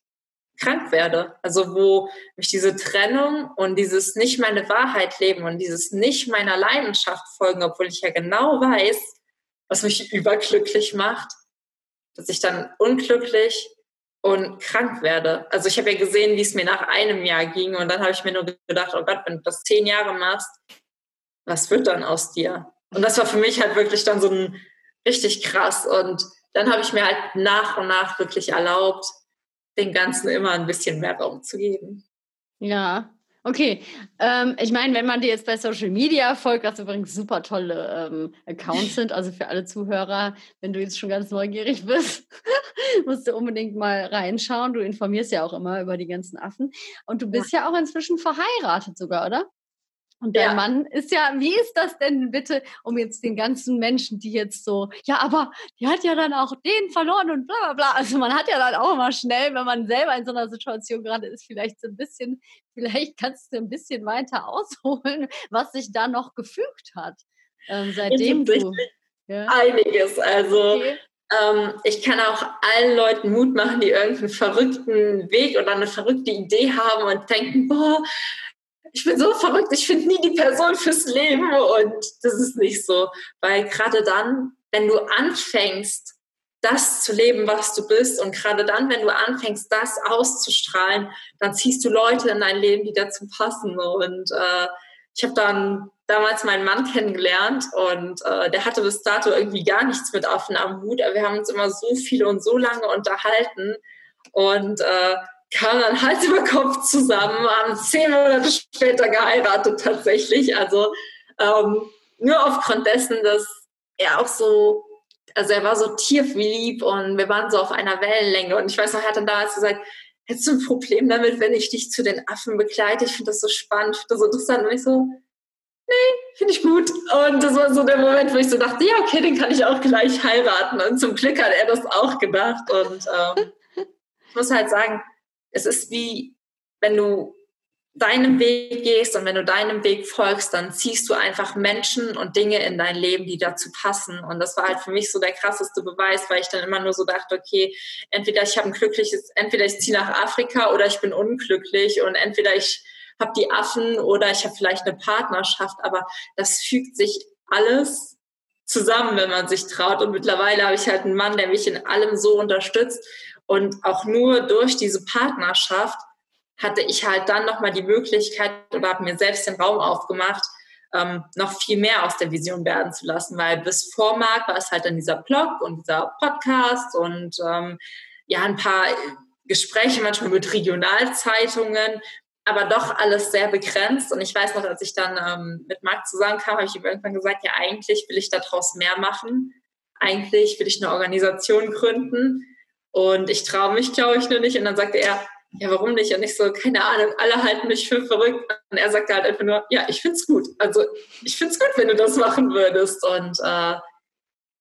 B: krank werde. Also wo mich diese Trennung und dieses nicht meine Wahrheit leben und dieses nicht meiner Leidenschaft folgen, obwohl ich ja genau weiß, was mich überglücklich macht, dass ich dann unglücklich und krank werde. Also ich habe ja gesehen, wie es mir nach einem Jahr ging und dann habe ich mir nur gedacht, oh Gott, wenn du das zehn Jahre machst, was wird dann aus dir? Und das war für mich halt wirklich dann so ein richtig krass. Und dann habe ich mir halt nach und nach wirklich erlaubt, den Ganzen immer ein bisschen mehr Raum zu geben.
A: Ja, Okay, ähm, ich meine, wenn man dir jetzt bei Social Media folgt, was übrigens super tolle ähm, Accounts sind, also für alle Zuhörer, wenn du jetzt schon ganz neugierig bist, musst du unbedingt mal reinschauen. Du informierst ja auch immer über die ganzen Affen. Und du bist ja, ja auch inzwischen verheiratet sogar, oder? Und der ja. Mann ist ja, wie ist das denn bitte, um jetzt den ganzen Menschen, die jetzt so, ja, aber die hat ja dann auch den verloren und bla bla bla. Also man hat ja dann auch immer schnell, wenn man selber in so einer Situation gerade ist, vielleicht so ein bisschen, vielleicht kannst du ein bisschen weiter ausholen, was sich da noch gefügt hat, ähm, seitdem du.
B: Ja. Einiges. Also okay. ähm, ich kann auch allen Leuten Mut machen, die irgendeinen verrückten Weg oder eine verrückte Idee haben und denken, boah, ich bin so verrückt, ich finde nie die Person fürs Leben und das ist nicht so. Weil gerade dann, wenn du anfängst, das zu leben, was du bist und gerade dann, wenn du anfängst, das auszustrahlen, dann ziehst du Leute in dein Leben, die dazu passen. Und äh, ich habe dann damals meinen Mann kennengelernt und äh, der hatte bis dato irgendwie gar nichts mit Affen am Hut, aber wir haben uns immer so viel und so lange unterhalten und äh, kam dann Hals über Kopf zusammen, haben zehn Monate später geheiratet tatsächlich. Also ähm, nur aufgrund dessen, dass er auch so, also er war so tieflieb und wir waren so auf einer Wellenlänge. Und ich weiß noch, er hat dann damals gesagt, hättest du ein Problem damit, wenn ich dich zu den Affen begleite? Ich finde das so spannend, finde das so interessant. Und ich so, nee, finde ich gut. Und das war so der Moment, wo ich so dachte, ja, okay, den kann ich auch gleich heiraten. Und zum Glück hat er das auch gedacht. Und ähm, ich muss halt sagen, es ist wie, wenn du deinem Weg gehst und wenn du deinem Weg folgst, dann ziehst du einfach Menschen und Dinge in dein Leben, die dazu passen. Und das war halt für mich so der krasseste Beweis, weil ich dann immer nur so dachte, okay, entweder ich habe ein glückliches, entweder ich ziehe nach Afrika oder ich bin unglücklich und entweder ich habe die Affen oder ich habe vielleicht eine Partnerschaft, aber das fügt sich alles zusammen, wenn man sich traut. Und mittlerweile habe ich halt einen Mann, der mich in allem so unterstützt und auch nur durch diese Partnerschaft hatte ich halt dann nochmal die Möglichkeit oder habe mir selbst den Raum aufgemacht, ähm, noch viel mehr aus der Vision werden zu lassen, weil bis vor Marc war es halt dann dieser Blog und dieser Podcast und ähm, ja, ein paar Gespräche manchmal mit Regionalzeitungen, aber doch alles sehr begrenzt. Und ich weiß noch, als ich dann ähm, mit Marc zusammenkam, habe ich ihm irgendwann gesagt, ja, eigentlich will ich daraus mehr machen. Eigentlich will ich eine Organisation gründen und ich traue mich, glaube ich, nur nicht. Und dann sagte er, ja, warum nicht? Und ich so, keine Ahnung, alle halten mich für verrückt. Und er sagte halt einfach nur, ja, ich finde es gut. Also ich finde es gut, wenn du das machen würdest. Und äh,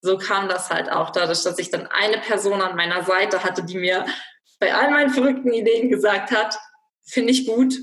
B: so kam das halt auch dadurch, dass ich dann eine Person an meiner Seite hatte, die mir bei all meinen verrückten Ideen gesagt hat, finde ich gut,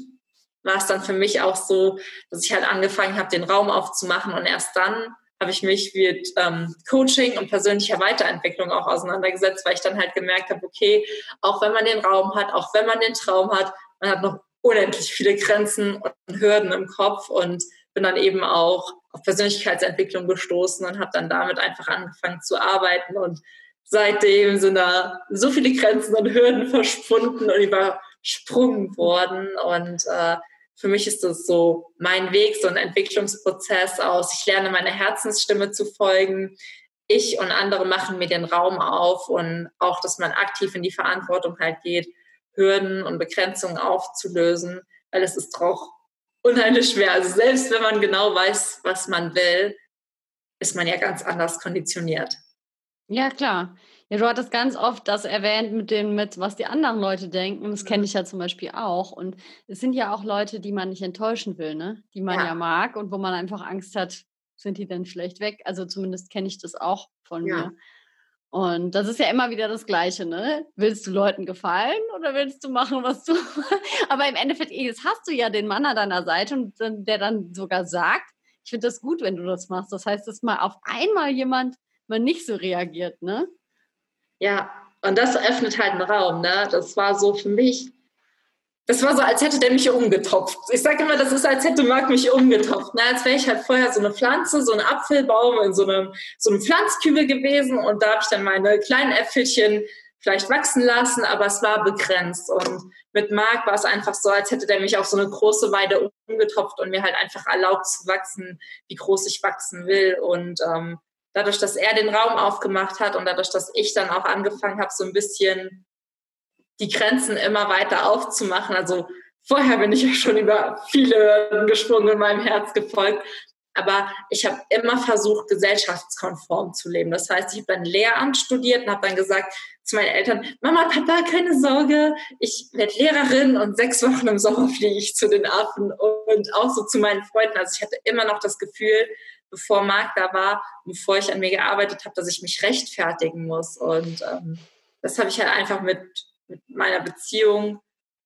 B: war es dann für mich auch so, dass ich halt angefangen habe, den Raum aufzumachen und erst dann habe ich mich mit ähm, Coaching und persönlicher Weiterentwicklung auch auseinandergesetzt, weil ich dann halt gemerkt habe, okay, auch wenn man den Raum hat, auch wenn man den Traum hat, man hat noch unendlich viele Grenzen und Hürden im Kopf und bin dann eben auch auf Persönlichkeitsentwicklung gestoßen und habe dann damit einfach angefangen zu arbeiten und seitdem sind da so viele Grenzen und Hürden verschwunden und übersprungen worden und äh, für mich ist das so mein Weg, so ein Entwicklungsprozess aus. Ich lerne meine Herzensstimme zu folgen. Ich und andere machen mir den Raum auf und auch, dass man aktiv in die Verantwortung halt geht, Hürden und Begrenzungen aufzulösen, weil es ist auch unheimlich schwer. Also selbst wenn man genau weiß, was man will, ist man ja ganz anders konditioniert.
A: Ja, klar. Ja, du hattest ganz oft das erwähnt mit dem, mit was die anderen Leute denken. Das kenne ich ja zum Beispiel auch. Und es sind ja auch Leute, die man nicht enttäuschen will, ne? Die man ja, ja mag und wo man einfach Angst hat, sind die dann schlecht weg? Also zumindest kenne ich das auch von ja. mir. Und das ist ja immer wieder das Gleiche, ne? Willst du Leuten gefallen oder willst du machen, was du. Aber im Endeffekt, jetzt hast du ja den Mann an deiner Seite und der dann sogar sagt, ich finde das gut, wenn du das machst. Das heißt, dass mal auf einmal jemand mal nicht so reagiert, ne?
B: Ja, und das öffnet halt einen Raum. Ne? Das war so für mich, das war so, als hätte der mich umgetopft. Ich sage immer, das ist, als hätte Marc mich umgetopft. Ne? Als wäre ich halt vorher so eine Pflanze, so ein Apfelbaum in so einem, so einem Pflanzkübel gewesen und da habe ich dann meine kleinen Äpfelchen vielleicht wachsen lassen, aber es war begrenzt. Und mit Marc war es einfach so, als hätte der mich auf so eine große Weide umgetopft und mir halt einfach erlaubt zu wachsen, wie groß ich wachsen will. Und ähm, dadurch, dass er den Raum aufgemacht hat und dadurch, dass ich dann auch angefangen habe, so ein bisschen die Grenzen immer weiter aufzumachen. Also vorher bin ich ja schon über viele gesprungen in meinem Herz gefolgt. Aber ich habe immer versucht, gesellschaftskonform zu leben. Das heißt, ich habe dann Lehramt studiert und habe dann gesagt zu meinen Eltern, Mama, Papa, keine Sorge, ich werde Lehrerin und sechs Wochen im Sommer fliege ich zu den Affen. Und auch so zu meinen Freunden. Also ich hatte immer noch das Gefühl, bevor Marc da war, bevor ich an mir gearbeitet habe, dass ich mich rechtfertigen muss. Und ähm, das habe ich halt einfach mit, mit meiner Beziehung,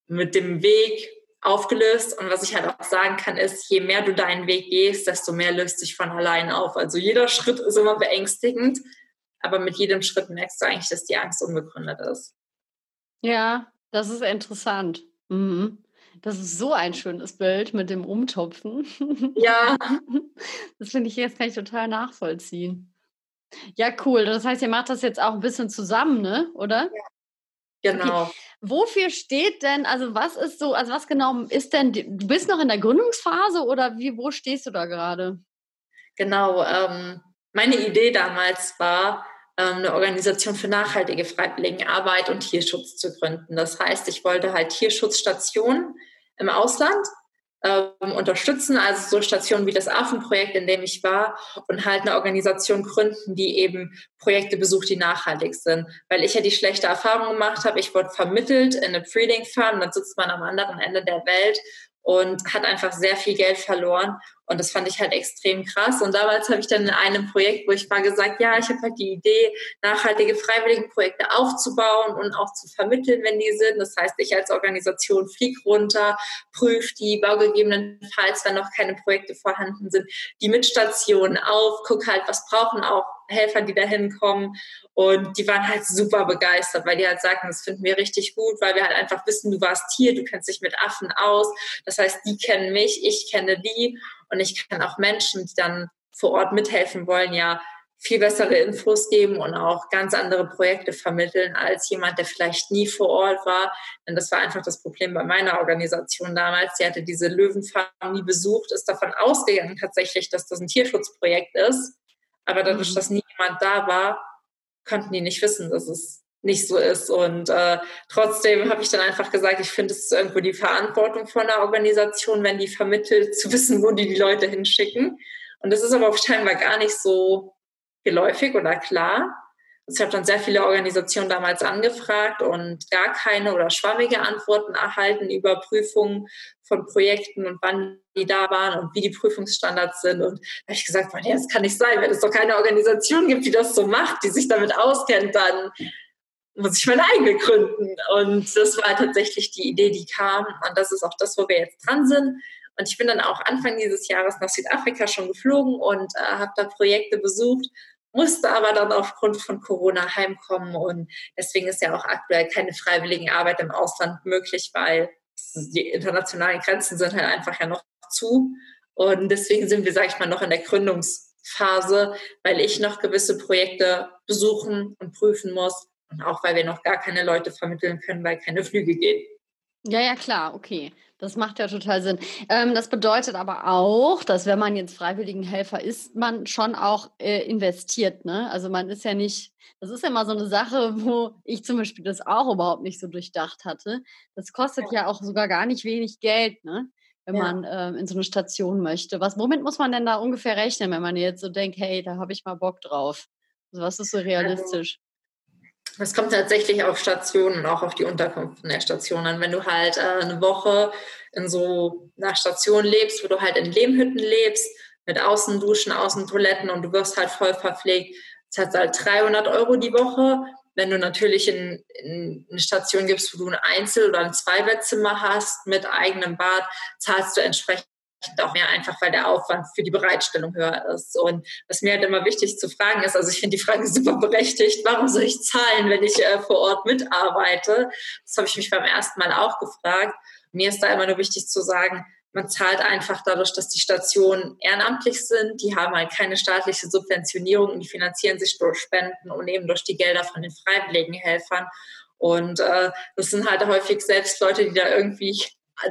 B: mit dem Weg aufgelöst. Und was ich halt auch sagen kann, ist, je mehr du deinen Weg gehst, desto mehr löst sich von allein auf. Also jeder Schritt ist immer beängstigend, aber mit jedem Schritt merkst du eigentlich, dass die Angst unbegründet ist.
A: Ja, das ist interessant. Mhm. Das ist so ein schönes Bild mit dem Umtopfen.
B: Ja.
A: Das finde ich jetzt kann ich total nachvollziehen. Ja, cool. Das heißt, ihr macht das jetzt auch ein bisschen zusammen, ne? Oder?
B: Ja, genau. Okay.
A: Wofür steht denn, also was ist so, also was genau ist denn, du bist noch in der Gründungsphase oder wie, wo stehst du da gerade?
B: Genau, ähm, meine Idee damals war, eine Organisation für nachhaltige Freiwilligenarbeit und Tierschutz zu gründen. Das heißt, ich wollte halt Tierschutzstationen im Ausland ähm, unterstützen, also so Stationen wie das Affenprojekt, in dem ich war, und halt eine Organisation gründen, die eben Projekte besucht, die nachhaltig sind. Weil ich ja die schlechte Erfahrung gemacht habe, ich wurde vermittelt in eine Breeding Farm, dann sitzt man am anderen Ende der Welt und hat einfach sehr viel Geld verloren. Und das fand ich halt extrem krass. Und damals habe ich dann in einem Projekt, wo ich war, gesagt, ja, ich habe halt die Idee, nachhaltige Freiwilligenprojekte aufzubauen und auch zu vermitteln, wenn die sind. Das heißt, ich als Organisation fliege runter, prüfe die, baue gegebenenfalls, wenn noch keine Projekte vorhanden sind, die Mitstationen auf, gucke halt, was brauchen auch Helfer, die da hinkommen. Und die waren halt super begeistert, weil die halt sagten, das finden wir richtig gut, weil wir halt einfach wissen, du warst hier, du kennst dich mit Affen aus. Das heißt, die kennen mich, ich kenne die. Und ich kann auch Menschen, die dann vor Ort mithelfen wollen, ja viel bessere Infos geben und auch ganz andere Projekte vermitteln als jemand, der vielleicht nie vor Ort war. Denn das war einfach das Problem bei meiner Organisation damals. Sie hatte diese Löwenfarm nie besucht, ist davon ausgegangen tatsächlich, dass das ein Tierschutzprojekt ist. Aber dadurch, mhm. dass nie jemand da war, konnten die nicht wissen, dass es nicht so ist. Und äh, trotzdem habe ich dann einfach gesagt, ich finde, es irgendwo die Verantwortung von einer Organisation, wenn die vermittelt, zu wissen, wo die die Leute hinschicken. Und das ist aber scheinbar gar nicht so geläufig oder klar. Ich habe dann sehr viele Organisationen damals angefragt und gar keine oder schwammige Antworten erhalten über Prüfungen von Projekten und wann die da waren und wie die Prüfungsstandards sind. Und da habe ich gesagt, das kann nicht sein, wenn es doch keine Organisation gibt, die das so macht, die sich damit auskennt, dann muss ich meine eigene gründen. Und das war tatsächlich die Idee, die kam. Und das ist auch das, wo wir jetzt dran sind. Und ich bin dann auch Anfang dieses Jahres nach Südafrika schon geflogen und äh, habe da Projekte besucht, musste aber dann aufgrund von Corona heimkommen. Und deswegen ist ja auch aktuell keine freiwillige Arbeit im Ausland möglich, weil die internationalen Grenzen sind halt einfach ja noch zu. Und deswegen sind wir, sage ich mal, noch in der Gründungsphase, weil ich noch gewisse Projekte besuchen und prüfen muss, auch weil wir noch gar keine Leute vermitteln können, weil keine Flüge gehen.
A: Ja, ja, klar, okay. Das macht ja total Sinn. Ähm, das bedeutet aber auch, dass wenn man jetzt Freiwilligenhelfer ist, man schon auch äh, investiert. Ne? Also man ist ja nicht, das ist ja immer so eine Sache, wo ich zum Beispiel das auch überhaupt nicht so durchdacht hatte. Das kostet ja, ja auch sogar gar nicht wenig Geld, ne? wenn ja. man äh, in so eine Station möchte. Was, womit muss man denn da ungefähr rechnen, wenn man jetzt so denkt, hey, da habe ich mal Bock drauf? Also was ist so also realistisch?
B: Es kommt tatsächlich auf Stationen und auch auf die Unterkunft der Station an. Wenn du halt äh, eine Woche in so einer Station lebst, wo du halt in Lehmhütten lebst, mit Außenduschen, Außentoiletten und du wirst halt voll verpflegt, zahlst halt 300 Euro die Woche. Wenn du natürlich in, in eine Station gibst, wo du ein Einzel- oder ein Zweibettzimmer hast mit eigenem Bad, zahlst du entsprechend auch mehr einfach, weil der Aufwand für die Bereitstellung höher ist. Und was mir halt immer wichtig zu fragen ist, also ich finde die Frage super berechtigt, warum soll ich zahlen, wenn ich äh, vor Ort mitarbeite? Das habe ich mich beim ersten Mal auch gefragt. Mir ist da immer nur wichtig zu sagen, man zahlt einfach dadurch, dass die Stationen ehrenamtlich sind. Die haben halt keine staatliche Subventionierung die finanzieren sich durch Spenden und eben durch die Gelder von den freiwilligen Helfern. Und äh, das sind halt häufig selbst Leute, die da irgendwie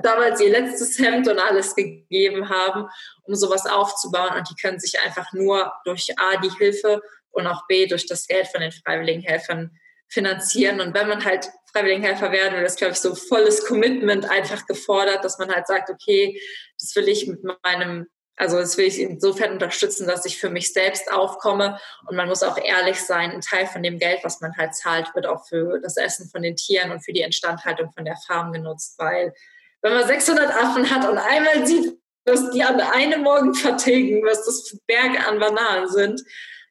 B: damals ihr letztes Hemd und alles gegeben haben, um sowas aufzubauen. Und die können sich einfach nur durch A, die Hilfe und auch B, durch das Geld von den freiwilligen Helfern finanzieren. Und wenn man halt Freiwilligenhelfer werden will, ist, glaube ich, so volles Commitment einfach gefordert, dass man halt sagt, okay, das will ich mit meinem also das will ich insofern unterstützen, dass ich für mich selbst aufkomme und man muss auch ehrlich sein, ein Teil von dem Geld, was man halt zahlt, wird auch für das Essen von den Tieren und für die Instandhaltung von der Farm genutzt, weil wenn man 600 Affen hat und einmal sieht, was die an einem Morgen vertilgen, was das für Berge an Bananen sind,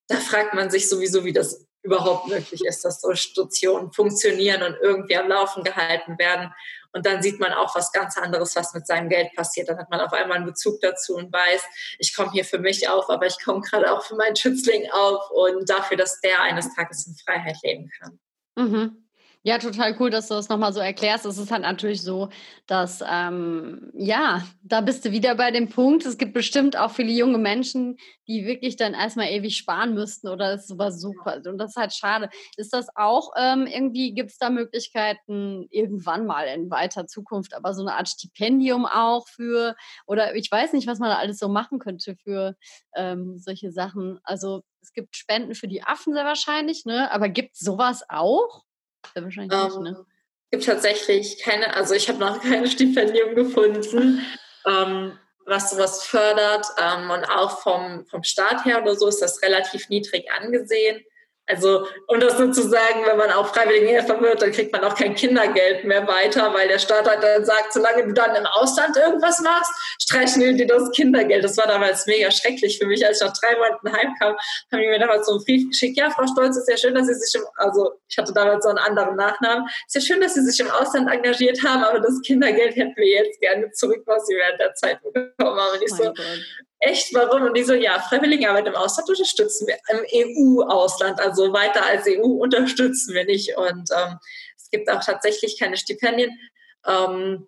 B: da fragt man sich sowieso, wie das überhaupt möglich ist, dass so Stationen funktionieren und irgendwie am Laufen gehalten werden. Und dann sieht man auch was ganz anderes, was mit seinem Geld passiert. Dann hat man auf einmal einen Bezug dazu und weiß, ich komme hier für mich auf, aber ich komme gerade auch für meinen Schützling auf und dafür, dass der eines Tages in Freiheit leben kann.
A: Mhm. Ja, total cool, dass du das nochmal so erklärst. Es ist halt natürlich so, dass, ähm, ja, da bist du wieder bei dem Punkt. Es gibt bestimmt auch viele junge Menschen, die wirklich dann erstmal ewig sparen müssten oder das war super. Und das ist halt schade. Ist das auch ähm, irgendwie, gibt es da Möglichkeiten irgendwann mal in weiter Zukunft, aber so eine Art Stipendium auch für, oder ich weiß nicht, was man da alles so machen könnte für ähm, solche Sachen. Also es gibt Spenden für die Affen sehr wahrscheinlich, ne? Aber gibt es sowas auch?
B: Ja, wahrscheinlich ähm, nicht, ne? Ähm, gibt tatsächlich keine, also ich habe noch kein Stipendium gefunden, ähm, was sowas fördert. Ähm, und auch vom, vom Staat her oder so ist das relativ niedrig angesehen. Also, um das nur zu sagen, wenn man auch Freiwilligenhelfer wird, dann kriegt man auch kein Kindergeld mehr weiter, weil der Staat halt dann sagt, solange du dann im Ausland irgendwas machst, streichen wir dir das Kindergeld. Das war damals mega schrecklich für mich, als ich nach drei Monaten heimkam, haben die mir damals so einen Brief geschickt. Ja, Frau Stolz, ist ja schön, dass Sie sich im, also ich hatte damals so einen anderen Nachnamen, ist ja schön, dass Sie sich im Ausland engagiert haben, aber das Kindergeld hätten wir jetzt gerne zurück, was Sie während der Zeit bekommen haben. Und ich so, echt, warum? Und die so, ja, Freiwilligenarbeit im Ausland unterstützen wir, im EU-Ausland, also weiter als EU unterstützen wir nicht. Und ähm, es gibt auch tatsächlich keine Stipendien, ähm,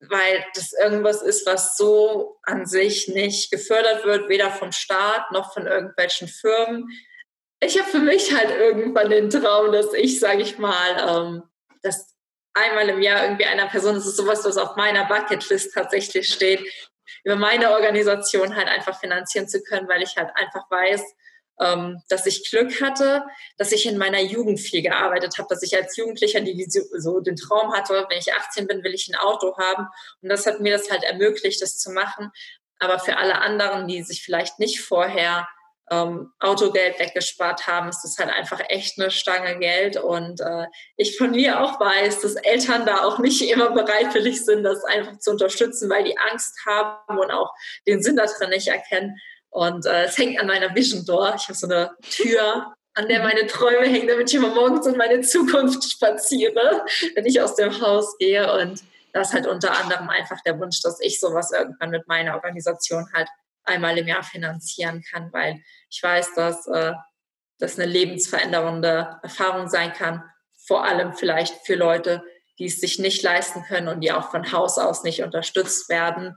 B: weil das irgendwas ist, was so an sich nicht gefördert wird, weder vom Staat noch von irgendwelchen Firmen. Ich habe für mich halt irgendwann den Traum, dass ich, sage ich mal, ähm, dass einmal im Jahr irgendwie einer Person, das ist sowas, was auf meiner Bucketlist tatsächlich steht, über meine Organisation halt einfach finanzieren zu können, weil ich halt einfach weiß, ähm, dass ich Glück hatte, dass ich in meiner Jugend viel gearbeitet habe, dass ich als Jugendlicher die, so den Traum hatte, wenn ich 18 bin, will ich ein Auto haben. Und das hat mir das halt ermöglicht, das zu machen. Aber für alle anderen, die sich vielleicht nicht vorher ähm, Autogeld weggespart haben, ist das halt einfach echt eine Stange Geld. Und äh, ich von mir auch weiß, dass Eltern da auch nicht immer bereitwillig sind, das einfach zu unterstützen, weil die Angst haben und auch den Sinn darin nicht erkennen. Und äh, es hängt an meiner Vision Door. Ich habe so eine Tür, an der meine Träume hängen, damit ich immer morgens in meine Zukunft spaziere, wenn ich aus dem Haus gehe. Und das ist halt unter anderem einfach der Wunsch, dass ich sowas irgendwann mit meiner Organisation halt einmal im Jahr finanzieren kann, weil ich weiß, dass äh, das eine lebensverändernde Erfahrung sein kann, vor allem vielleicht für Leute, die es sich nicht leisten können und die auch von Haus aus nicht unterstützt werden.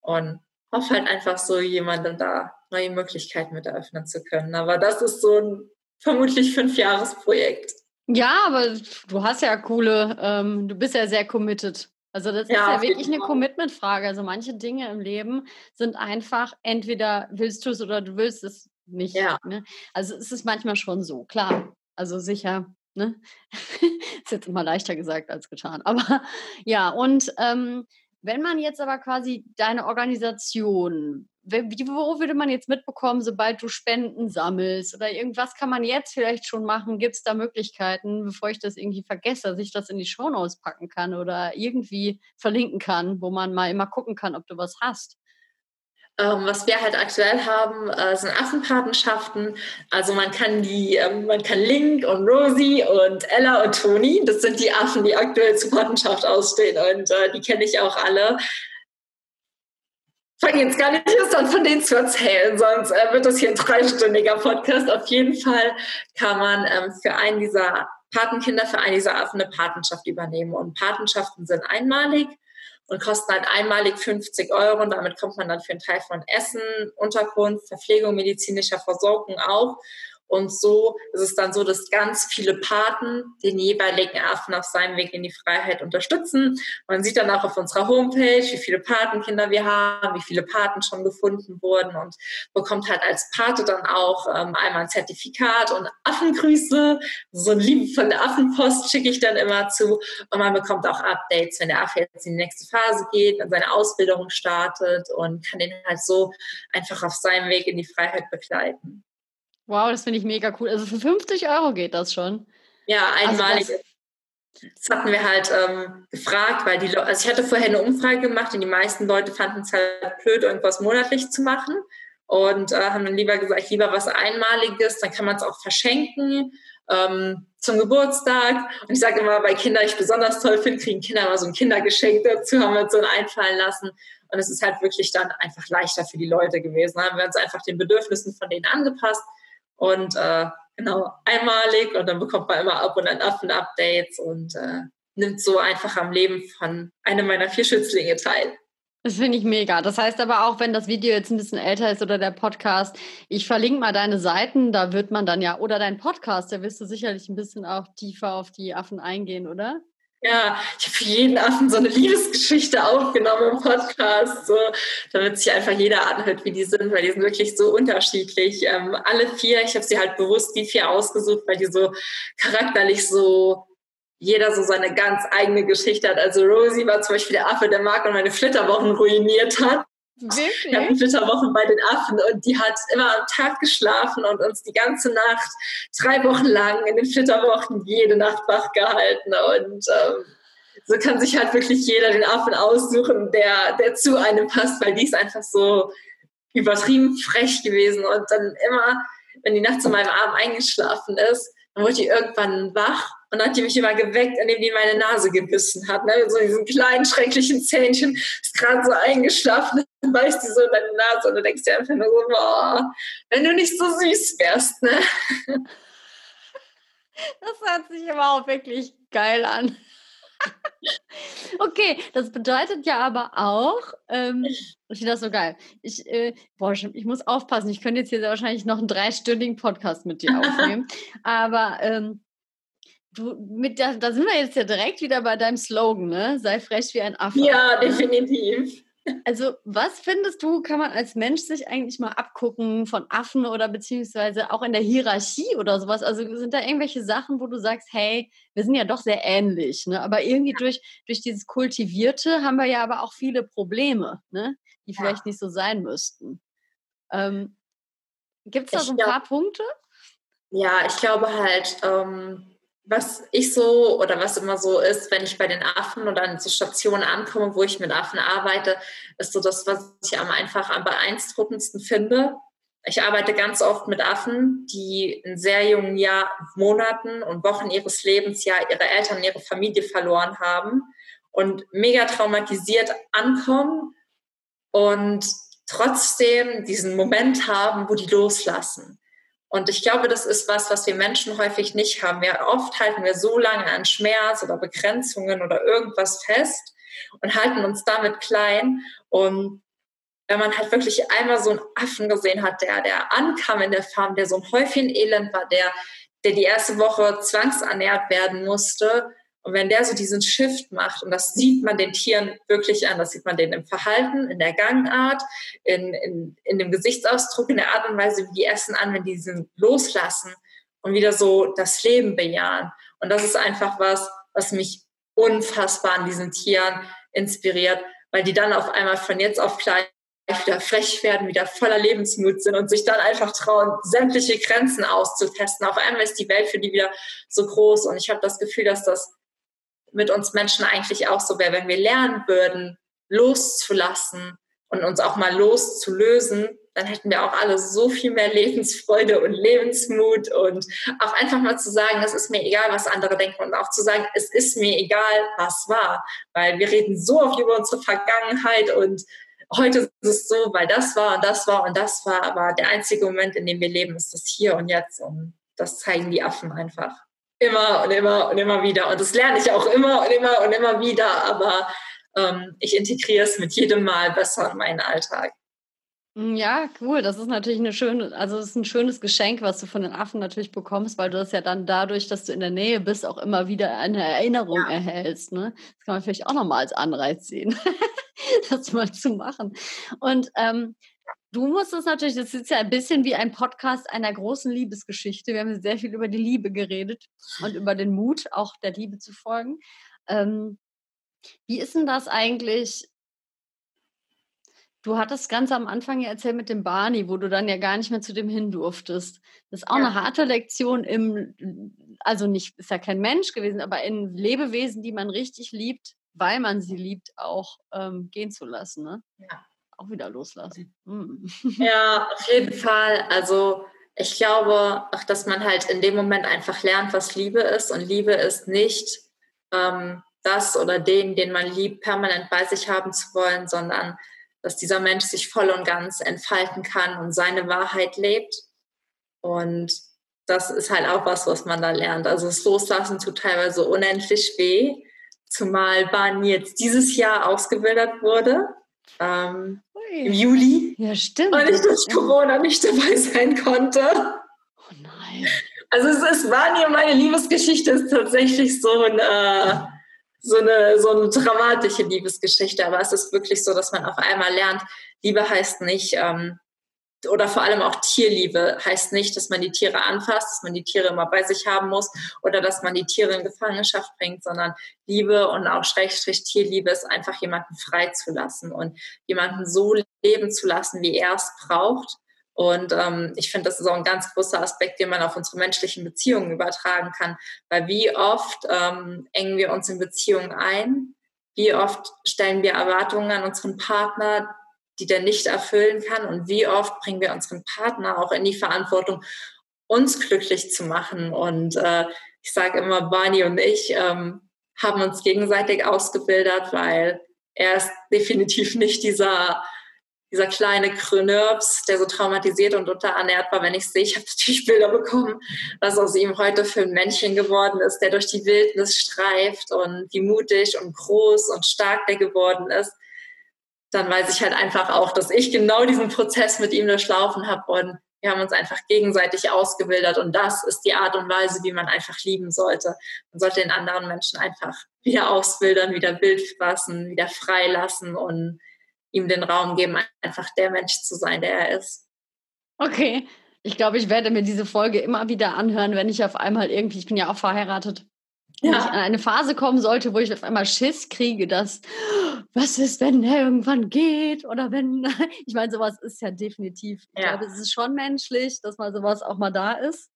B: Und hoffe halt einfach so jemandem da neue Möglichkeiten mit eröffnen zu können. Aber das ist so ein vermutlich fünf-Jahres-Projekt.
A: Ja, aber du hast ja coole, ähm, du bist ja sehr committed. Also das ja, ist ja wirklich eine Commitment-Frage. Also manche Dinge im Leben sind einfach, entweder willst du es oder du willst es nicht. Ja. Ne? Also es ist manchmal schon so, klar. Also sicher, ne? ist jetzt immer leichter gesagt als getan. Aber ja, und ähm, wenn man jetzt aber quasi deine Organisation, wo würde man jetzt mitbekommen, sobald du Spenden sammelst oder irgendwas kann man jetzt vielleicht schon machen? Gibt es da Möglichkeiten, bevor ich das irgendwie vergesse, dass ich das in die Shownotes packen kann oder irgendwie verlinken kann, wo man mal immer gucken kann, ob du was hast?
B: Ähm, was wir halt aktuell haben, äh, sind Affenpatenschaften. Also man kann die, ähm, man kann Link und Rosie und Ella und Toni, das sind die Affen, die aktuell zur Patenschaft ausstehen und äh, die kenne ich auch alle. Fange jetzt gar nicht erst an, von denen zu erzählen, sonst äh, wird das hier ein dreistündiger Podcast. Auf jeden Fall kann man ähm, für einen dieser Patenkinder, für einen dieser Affen eine Patenschaft übernehmen. Und Patenschaften sind einmalig und kosten halt einmalig 50 Euro und damit kommt man dann für einen Teil von Essen, Unterkunft, Verpflegung, medizinischer Versorgung auch. Und so ist es dann so, dass ganz viele Paten den jeweiligen Affen auf seinem Weg in die Freiheit unterstützen. Man sieht dann auch auf unserer Homepage, wie viele Patenkinder wir haben, wie viele Paten schon gefunden wurden und bekommt halt als Pate dann auch ähm, einmal ein Zertifikat und Affengrüße. So ein liebevolle Affenpost schicke ich dann immer zu. Und man bekommt auch Updates, wenn der Affe jetzt in die nächste Phase geht, wenn seine Ausbildung startet und kann den halt so einfach auf seinem Weg in die Freiheit begleiten.
A: Wow, das finde ich mega cool. Also für 50 Euro geht das schon.
B: Ja, also einmalig. Also das hatten wir halt ähm, gefragt, weil die Leute, also ich hatte vorher eine Umfrage gemacht und die meisten Leute fanden es halt blöd, irgendwas monatlich zu machen und äh, haben dann lieber gesagt, lieber was Einmaliges, dann kann man es auch verschenken ähm, zum Geburtstag. Und ich sage immer, bei Kindern, ich besonders toll finde, kriegen Kinder immer so ein Kindergeschenk dazu, haben wir uns so einfallen lassen. Und es ist halt wirklich dann einfach leichter für die Leute gewesen. Da haben wir uns einfach den Bedürfnissen von denen angepasst und äh, genau einmalig und dann bekommt man immer ab und an Affen-Updates und äh, nimmt so einfach am Leben von einem meiner vier Schützlinge teil.
A: Das finde ich mega. Das heißt aber auch, wenn das Video jetzt ein bisschen älter ist oder der Podcast, ich verlinke mal deine Seiten, da wird man dann ja, oder dein Podcast, da wirst du sicherlich ein bisschen auch tiefer auf die Affen eingehen, oder?
B: Ja, ich habe für jeden Affen so eine Liebesgeschichte aufgenommen im Podcast, so, damit sich einfach jeder anhört, wie die sind, weil die sind wirklich so unterschiedlich. Ähm, alle vier, ich habe sie halt bewusst die vier ausgesucht, weil die so charakterlich so jeder so seine ganz eigene Geschichte hat. Also Rosie war zum Beispiel der Affe, der Marc und meine Flitterwochen ruiniert hat. Wirklich? Wir hatten Flitterwochen bei den Affen und die hat immer am Tag geschlafen und uns die ganze Nacht, drei Wochen lang in den Flitterwochen jede Nacht wach gehalten. Und ähm, so kann sich halt wirklich jeder den Affen aussuchen, der, der zu einem passt, weil die ist einfach so übertrieben frech gewesen. Und dann immer, wenn die nachts in meinem Arm eingeschlafen ist, dann wurde die irgendwann wach und dann hat die mich immer geweckt, indem die meine Nase gebissen hat. Ne? So diesen kleinen, schrecklichen Zähnchen, ist gerade so eingeschlafen, dann beißt die so in deine Nase und du denkst dir einfach nur so, boah, wenn du nicht so süß wärst, ne?
A: Das hört sich aber auch wirklich geil an. okay, das bedeutet ja aber auch, ähm, ich finde das so geil. Ich, äh, boah, ich muss aufpassen, ich könnte jetzt hier wahrscheinlich noch einen dreistündigen Podcast mit dir aufnehmen. aber ähm, Du, mit da, da sind wir jetzt ja direkt wieder bei deinem Slogan, ne? Sei frech wie ein Affe.
B: Ja, definitiv.
A: Also, was findest du, kann man als Mensch sich eigentlich mal abgucken von Affen oder beziehungsweise auch in der Hierarchie oder sowas? Also, sind da irgendwelche Sachen, wo du sagst, hey, wir sind ja doch sehr ähnlich, ne? Aber irgendwie durch, durch dieses Kultivierte haben wir ja aber auch viele Probleme, ne? Die vielleicht ja. nicht so sein müssten. Ähm, Gibt es da ich so ein glaub, paar Punkte?
B: Ja, ich glaube halt, ähm, was ich so oder was immer so ist, wenn ich bei den Affen oder an so Stationen ankomme, wo ich mit Affen arbeite, ist so das, was ich am einfach am beeindruckendsten finde. Ich arbeite ganz oft mit Affen, die in sehr jungen Jahr, Monaten und Wochen ihres Lebens ja ihre Eltern, ihre Familie verloren haben und mega traumatisiert ankommen und trotzdem diesen Moment haben, wo die loslassen. Und ich glaube, das ist was, was wir Menschen häufig nicht haben. Wir oft halten wir so lange an Schmerz oder Begrenzungen oder irgendwas fest und halten uns damit klein. Und wenn man halt wirklich einmal so einen Affen gesehen hat, der, der ankam in der Farm, der so ein Häufchen Elend war, der, der die erste Woche zwangsernährt werden musste, und wenn der so diesen Shift macht, und das sieht man den Tieren wirklich an, das sieht man denen im Verhalten, in der Gangart, in, in, in dem Gesichtsausdruck, in der Art und Weise, wie die essen an, wenn die diesen loslassen und wieder so das Leben bejahen. Und das ist einfach was, was mich unfassbar an diesen Tieren inspiriert, weil die dann auf einmal von jetzt auf gleich wieder frech werden, wieder voller Lebensmut sind und sich dann einfach trauen, sämtliche Grenzen auszutesten. Auf einmal ist die Welt für die wieder so groß und ich habe das Gefühl, dass das mit uns Menschen eigentlich auch so wäre, wenn wir lernen würden, loszulassen und uns auch mal loszulösen, dann hätten wir auch alle so viel mehr Lebensfreude und Lebensmut und auch einfach mal zu sagen, es ist mir egal, was andere denken und auch zu sagen, es ist mir egal, was war, weil wir reden so oft über unsere Vergangenheit und heute ist es so, weil das war und das war und das war, aber der einzige Moment, in dem wir leben, ist das hier und jetzt und das zeigen die Affen einfach immer und immer und immer wieder. Und das lerne ich auch immer und immer und immer wieder, aber ähm, ich integriere es mit jedem Mal besser in meinen Alltag.
A: Hm, ja, cool. Das ist natürlich eine schöne, also es ist ein schönes Geschenk, was du von den Affen natürlich bekommst, weil du das ja dann dadurch, dass du in der Nähe bist, auch immer wieder eine Erinnerung ja. erhältst. Ne? Das kann man vielleicht auch nochmal als Anreiz sehen, das mal zu machen. Und ähm, du musst es natürlich, das ist ja ein bisschen wie ein Podcast einer großen Liebesgeschichte. Wir haben sehr viel über die Liebe geredet und über den Mut, auch der Liebe zu folgen. Ähm, wie ist denn das eigentlich? Du hattest ganz am Anfang ja erzählt mit dem Barney, wo du dann ja gar nicht mehr zu dem hin durftest. Das ist auch ja. eine harte Lektion im, also nicht, ist ja kein Mensch gewesen, aber in Lebewesen, die man richtig liebt, weil man sie liebt, auch ähm, gehen zu lassen. Ne? Ja. Auch wieder loslassen.
B: Mhm. Ja, auf jeden Fall. Also ich glaube auch, dass man halt in dem Moment einfach lernt, was Liebe ist. Und Liebe ist nicht ähm, das oder den, den man liebt, permanent bei sich haben zu wollen, sondern dass dieser Mensch sich voll und ganz entfalten kann und seine Wahrheit lebt. Und das ist halt auch was, was man da lernt. Also das Loslassen tut teilweise unendlich weh, zumal Barney jetzt dieses Jahr ausgebildet wurde. Ähm, Im Juli.
A: Ja, stimmt.
B: Und ich durch Corona nicht dabei sein konnte. Oh nein. Also es ist Barney und meine Liebesgeschichte ist tatsächlich so ein äh, so eine, so eine dramatische Liebesgeschichte, aber es ist wirklich so, dass man auf einmal lernt, Liebe heißt nicht, ähm, oder vor allem auch Tierliebe heißt nicht, dass man die Tiere anfasst, dass man die Tiere immer bei sich haben muss oder dass man die Tiere in Gefangenschaft bringt, sondern Liebe und auch Schrägstrich Tierliebe ist einfach jemanden freizulassen und jemanden so leben zu lassen, wie er es braucht und ähm, ich finde, das ist auch ein ganz großer Aspekt, den man auf unsere menschlichen Beziehungen übertragen kann. Weil wie oft ähm, engen wir uns in Beziehungen ein? Wie oft stellen wir Erwartungen an unseren Partner, die der nicht erfüllen kann? Und wie oft bringen wir unseren Partner auch in die Verantwortung, uns glücklich zu machen? Und äh, ich sage immer, Barney und ich ähm, haben uns gegenseitig ausgebildet, weil er ist definitiv nicht dieser dieser kleine Krönörbs, der so traumatisiert und unterernährt war, wenn ich sehe, ich habe natürlich Bilder bekommen, was aus ihm heute für ein Männchen geworden ist, der durch die Wildnis streift und wie mutig und groß und stark der geworden ist, dann weiß ich halt einfach auch, dass ich genau diesen Prozess mit ihm durchlaufen habe und wir haben uns einfach gegenseitig ausgebildet und das ist die Art und Weise, wie man einfach lieben sollte. Man sollte den anderen Menschen einfach wieder ausbildern, wieder wild fassen, wieder freilassen und ihm den Raum geben, einfach der Mensch zu sein, der er ist.
A: Okay. Ich glaube, ich werde mir diese Folge immer wieder anhören, wenn ich auf einmal irgendwie, ich bin ja auch verheiratet, wenn ja. ich an eine Phase kommen sollte, wo ich auf einmal Schiss kriege, dass was ist, wenn er irgendwann geht oder wenn, ich meine, sowas ist ja definitiv, ich ja. glaube, es ist schon menschlich, dass mal sowas auch mal da ist.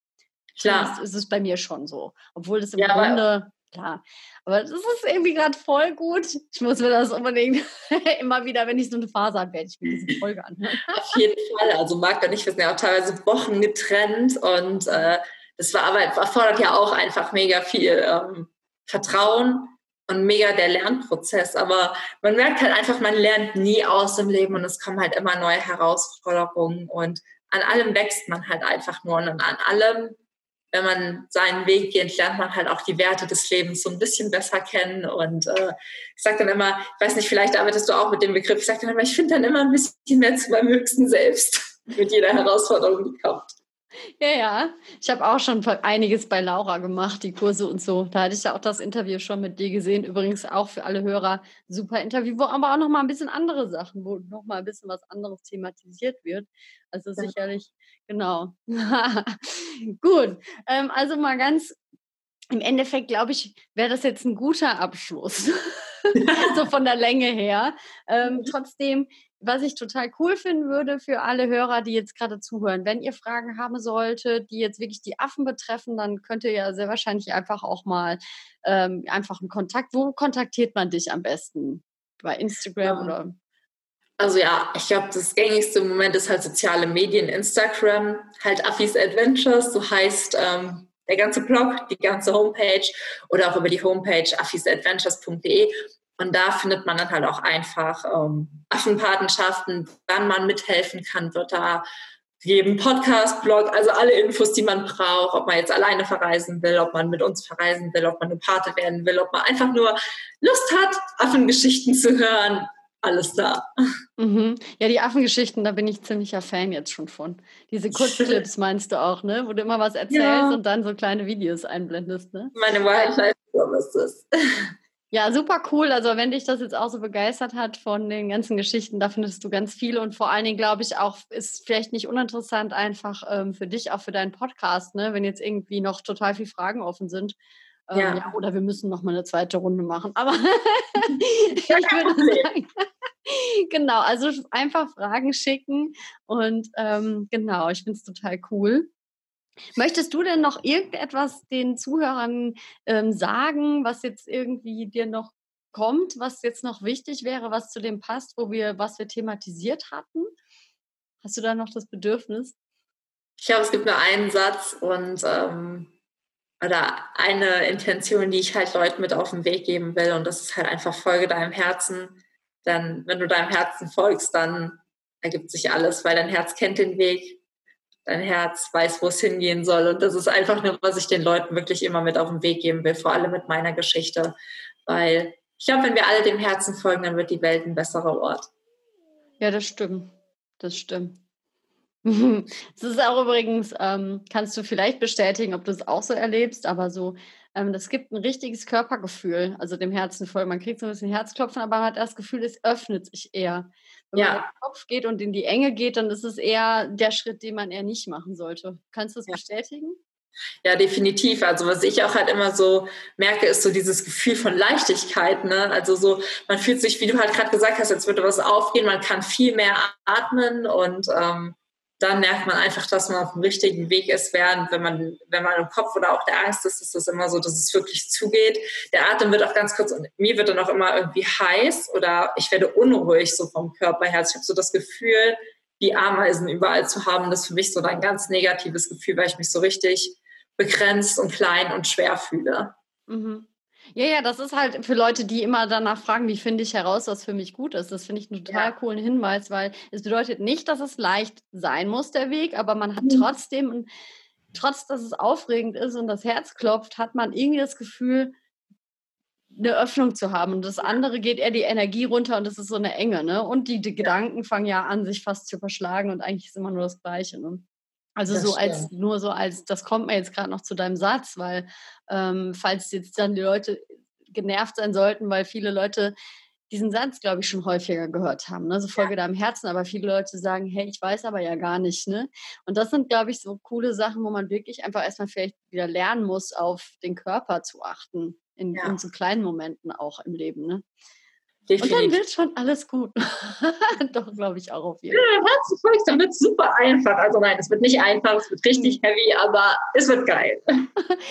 A: Klar. Das ist es bei mir schon so. Obwohl das im ja, Grunde klar. Aber das ist irgendwie gerade voll gut. Ich muss mir das unbedingt immer wieder, wenn ich so eine Phase habe, werde ich mir diese Folge anhören.
B: Auf jeden Fall. Also Marc und ich, wir sind ja auch teilweise Wochen getrennt und äh, das war aber erfordert ja auch einfach mega viel ähm, Vertrauen und mega der Lernprozess. Aber man merkt halt einfach, man lernt nie aus im Leben und es kommen halt immer neue Herausforderungen und an allem wächst man halt einfach nur und an allem wenn man seinen Weg geht, lernt man halt auch die Werte des Lebens so ein bisschen besser kennen. Und äh, ich sage dann immer, ich weiß nicht, vielleicht arbeitest du auch mit dem Begriff, ich sage dann immer, ich finde dann immer ein bisschen mehr zu meinem höchsten Selbst mit jeder Herausforderung, die kommt.
A: Ja, ja. Ich habe auch schon einiges bei Laura gemacht, die Kurse und so. Da hatte ich ja auch das Interview schon mit dir gesehen. Übrigens auch für alle Hörer super Interview, wo aber auch noch mal ein bisschen andere Sachen, wo noch mal ein bisschen was anderes thematisiert wird. Also ja. sicherlich, genau. Gut. Ähm, also mal ganz im Endeffekt, glaube ich, wäre das jetzt ein guter Abschluss. so von der Länge her. Ähm, trotzdem was ich total cool finden würde für alle Hörer, die jetzt gerade zuhören, wenn ihr Fragen haben solltet, die jetzt wirklich die Affen betreffen, dann könnt ihr ja sehr wahrscheinlich einfach auch mal ähm, einfach einen Kontakt. Wo kontaktiert man dich am besten? Bei Instagram ja. oder?
B: Also ja, ich glaube, das gängigste im Moment ist halt soziale Medien, Instagram, halt Affis Adventures, so heißt ähm, der ganze Blog, die ganze Homepage oder auch über die Homepage affisadventures.de. Und da findet man dann halt auch einfach ähm, Affenpatenschaften, wann man mithelfen kann, wird da geben, Podcast, Blog, also alle Infos, die man braucht, ob man jetzt alleine verreisen will, ob man mit uns verreisen will, ob man eine Pate werden will, ob man einfach nur Lust hat, Affengeschichten zu hören. alles da.
A: Mhm. Ja, die Affengeschichten, da bin ich ziemlicher Fan jetzt schon von. Diese Kurzclips meinst du auch, ne? Wo du immer was erzählst ja. und dann so kleine Videos einblendest, ne?
B: Meine Wildlife Services.
A: Ja, super cool. Also wenn dich das jetzt auch so begeistert hat von den ganzen Geschichten, da findest du ganz viel und vor allen Dingen glaube ich auch, ist vielleicht nicht uninteressant einfach ähm, für dich, auch für deinen Podcast, ne? wenn jetzt irgendwie noch total viele Fragen offen sind. Ähm, ja. ja. Oder wir müssen noch mal eine zweite Runde machen. Aber ich würde sagen, genau, also einfach Fragen schicken und ähm, genau, ich finde es total cool. Möchtest du denn noch irgendetwas den Zuhörern ähm, sagen, was jetzt irgendwie dir noch kommt, was jetzt noch wichtig wäre, was zu dem passt, wo wir, was wir thematisiert hatten? Hast du da noch das Bedürfnis?
B: Ich glaube, es gibt nur einen Satz und ähm, oder eine Intention, die ich halt Leuten mit auf den Weg geben will, und das ist halt einfach Folge deinem Herzen. Dann, wenn du deinem Herzen folgst, dann ergibt sich alles, weil dein Herz kennt den Weg dein Herz weiß, wo es hingehen soll. Und das ist einfach nur, was ich den Leuten wirklich immer mit auf den Weg geben will, vor allem mit meiner Geschichte. Weil ich glaube, wenn wir alle dem Herzen folgen, dann wird die Welt ein besserer Ort.
A: Ja, das stimmt. Das stimmt. Es ist auch übrigens, ähm, kannst du vielleicht bestätigen, ob du es auch so erlebst, aber so, ähm, das gibt ein richtiges Körpergefühl, also dem Herzen voll. Man kriegt so ein bisschen Herzklopfen, aber man hat das Gefühl, es öffnet sich eher. Wenn ja. man in den Kopf geht und in die Enge geht, dann ist es eher der Schritt, den man eher nicht machen sollte. Kannst du das ja. bestätigen?
B: Ja, definitiv. Also was ich auch halt immer so merke, ist so dieses Gefühl von Leichtigkeit. Ne? Also so, man fühlt sich, wie du halt gerade gesagt hast, als würde was aufgehen, man kann viel mehr atmen und ähm, dann merkt man einfach, dass man auf dem richtigen Weg ist, während wenn man, wenn man im Kopf oder auch der Angst ist, ist das immer so, dass es wirklich zugeht. Der Atem wird auch ganz kurz und mir wird dann auch immer irgendwie heiß oder ich werde unruhig so vom Körper her. Also ich habe so das Gefühl, die Ameisen überall zu haben. Das ist für mich so ein ganz negatives Gefühl, weil ich mich so richtig begrenzt und klein und schwer fühle.
A: Mhm. Ja, ja, das ist halt für Leute, die immer danach fragen, wie finde ich heraus, was für mich gut ist. Das finde ich einen total ja. coolen Hinweis, weil es bedeutet nicht, dass es leicht sein muss, der Weg, aber man hat mhm. trotzdem, trotz dass es aufregend ist und das Herz klopft, hat man irgendwie das Gefühl, eine Öffnung zu haben. Und das andere geht eher die Energie runter und das ist so eine Enge, ne? Und die, die Gedanken fangen ja an, sich fast zu verschlagen und eigentlich ist immer nur das Gleiche. Ne? Also das so stimmt. als nur so als, das kommt mir jetzt gerade noch zu deinem Satz, weil ähm, falls jetzt dann die Leute genervt sein sollten, weil viele Leute diesen Satz, glaube ich, schon häufiger gehört haben. Ne? So Folge ja. deinem Herzen, aber viele Leute sagen, hey, ich weiß aber ja gar nicht. Ne? Und das sind, glaube ich, so coole Sachen, wo man wirklich einfach erstmal vielleicht wieder lernen muss, auf den Körper zu achten. In, ja. in so kleinen Momenten auch im Leben. Ne? Definitiv. Und dann wird schon alles gut. Doch, glaube ich auch auf jeden Fall.
B: Ja, Herzenvolk, dann wird es super einfach. Also nein, es wird nicht einfach, es wird richtig mhm. heavy, aber es wird geil.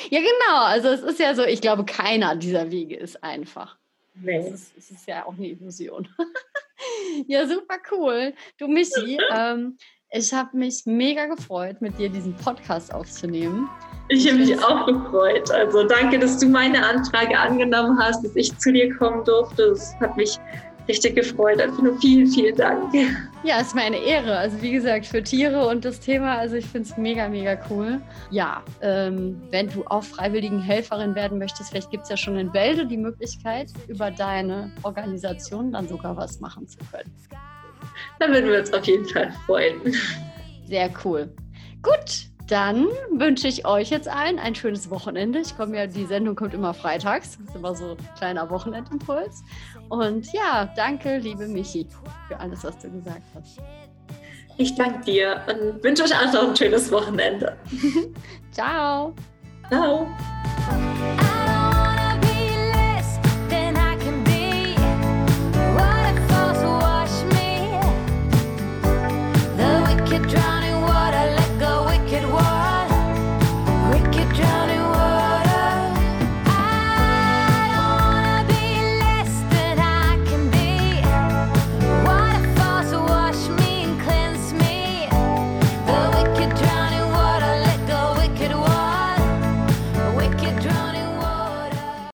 A: ja, genau. Also es ist ja so, ich glaube, keiner dieser Wege ist einfach. Nee. Es ist, es ist ja auch eine Illusion. ja, super cool. Du, Michi, ähm, ich habe mich mega gefreut, mit dir diesen Podcast aufzunehmen.
B: Ich habe mich auch gefreut. Also danke, dass du meine Anfrage angenommen hast, dass ich zu dir kommen durfte. Das hat mich richtig gefreut. Also nur vielen, vielen Dank.
A: Ja, es ist mir eine Ehre. Also wie gesagt, für Tiere und das Thema, also ich finde es mega, mega cool. Ja, ähm, wenn du auch freiwilligen Helferin werden möchtest, vielleicht gibt es ja schon in Wälde die Möglichkeit, über deine Organisation dann sogar was machen zu können.
B: Da würden wir uns auf jeden Fall freuen.
A: Sehr cool. Gut, dann wünsche ich euch jetzt allen ein schönes Wochenende. Ich komme ja, die Sendung kommt immer freitags. Das ist immer so ein kleiner Wochenendimpuls. Und ja, danke, liebe Michi, für alles, was du gesagt hast.
B: Ich danke dir und wünsche euch allen noch ein schönes Wochenende.
A: Ciao.
B: Ciao.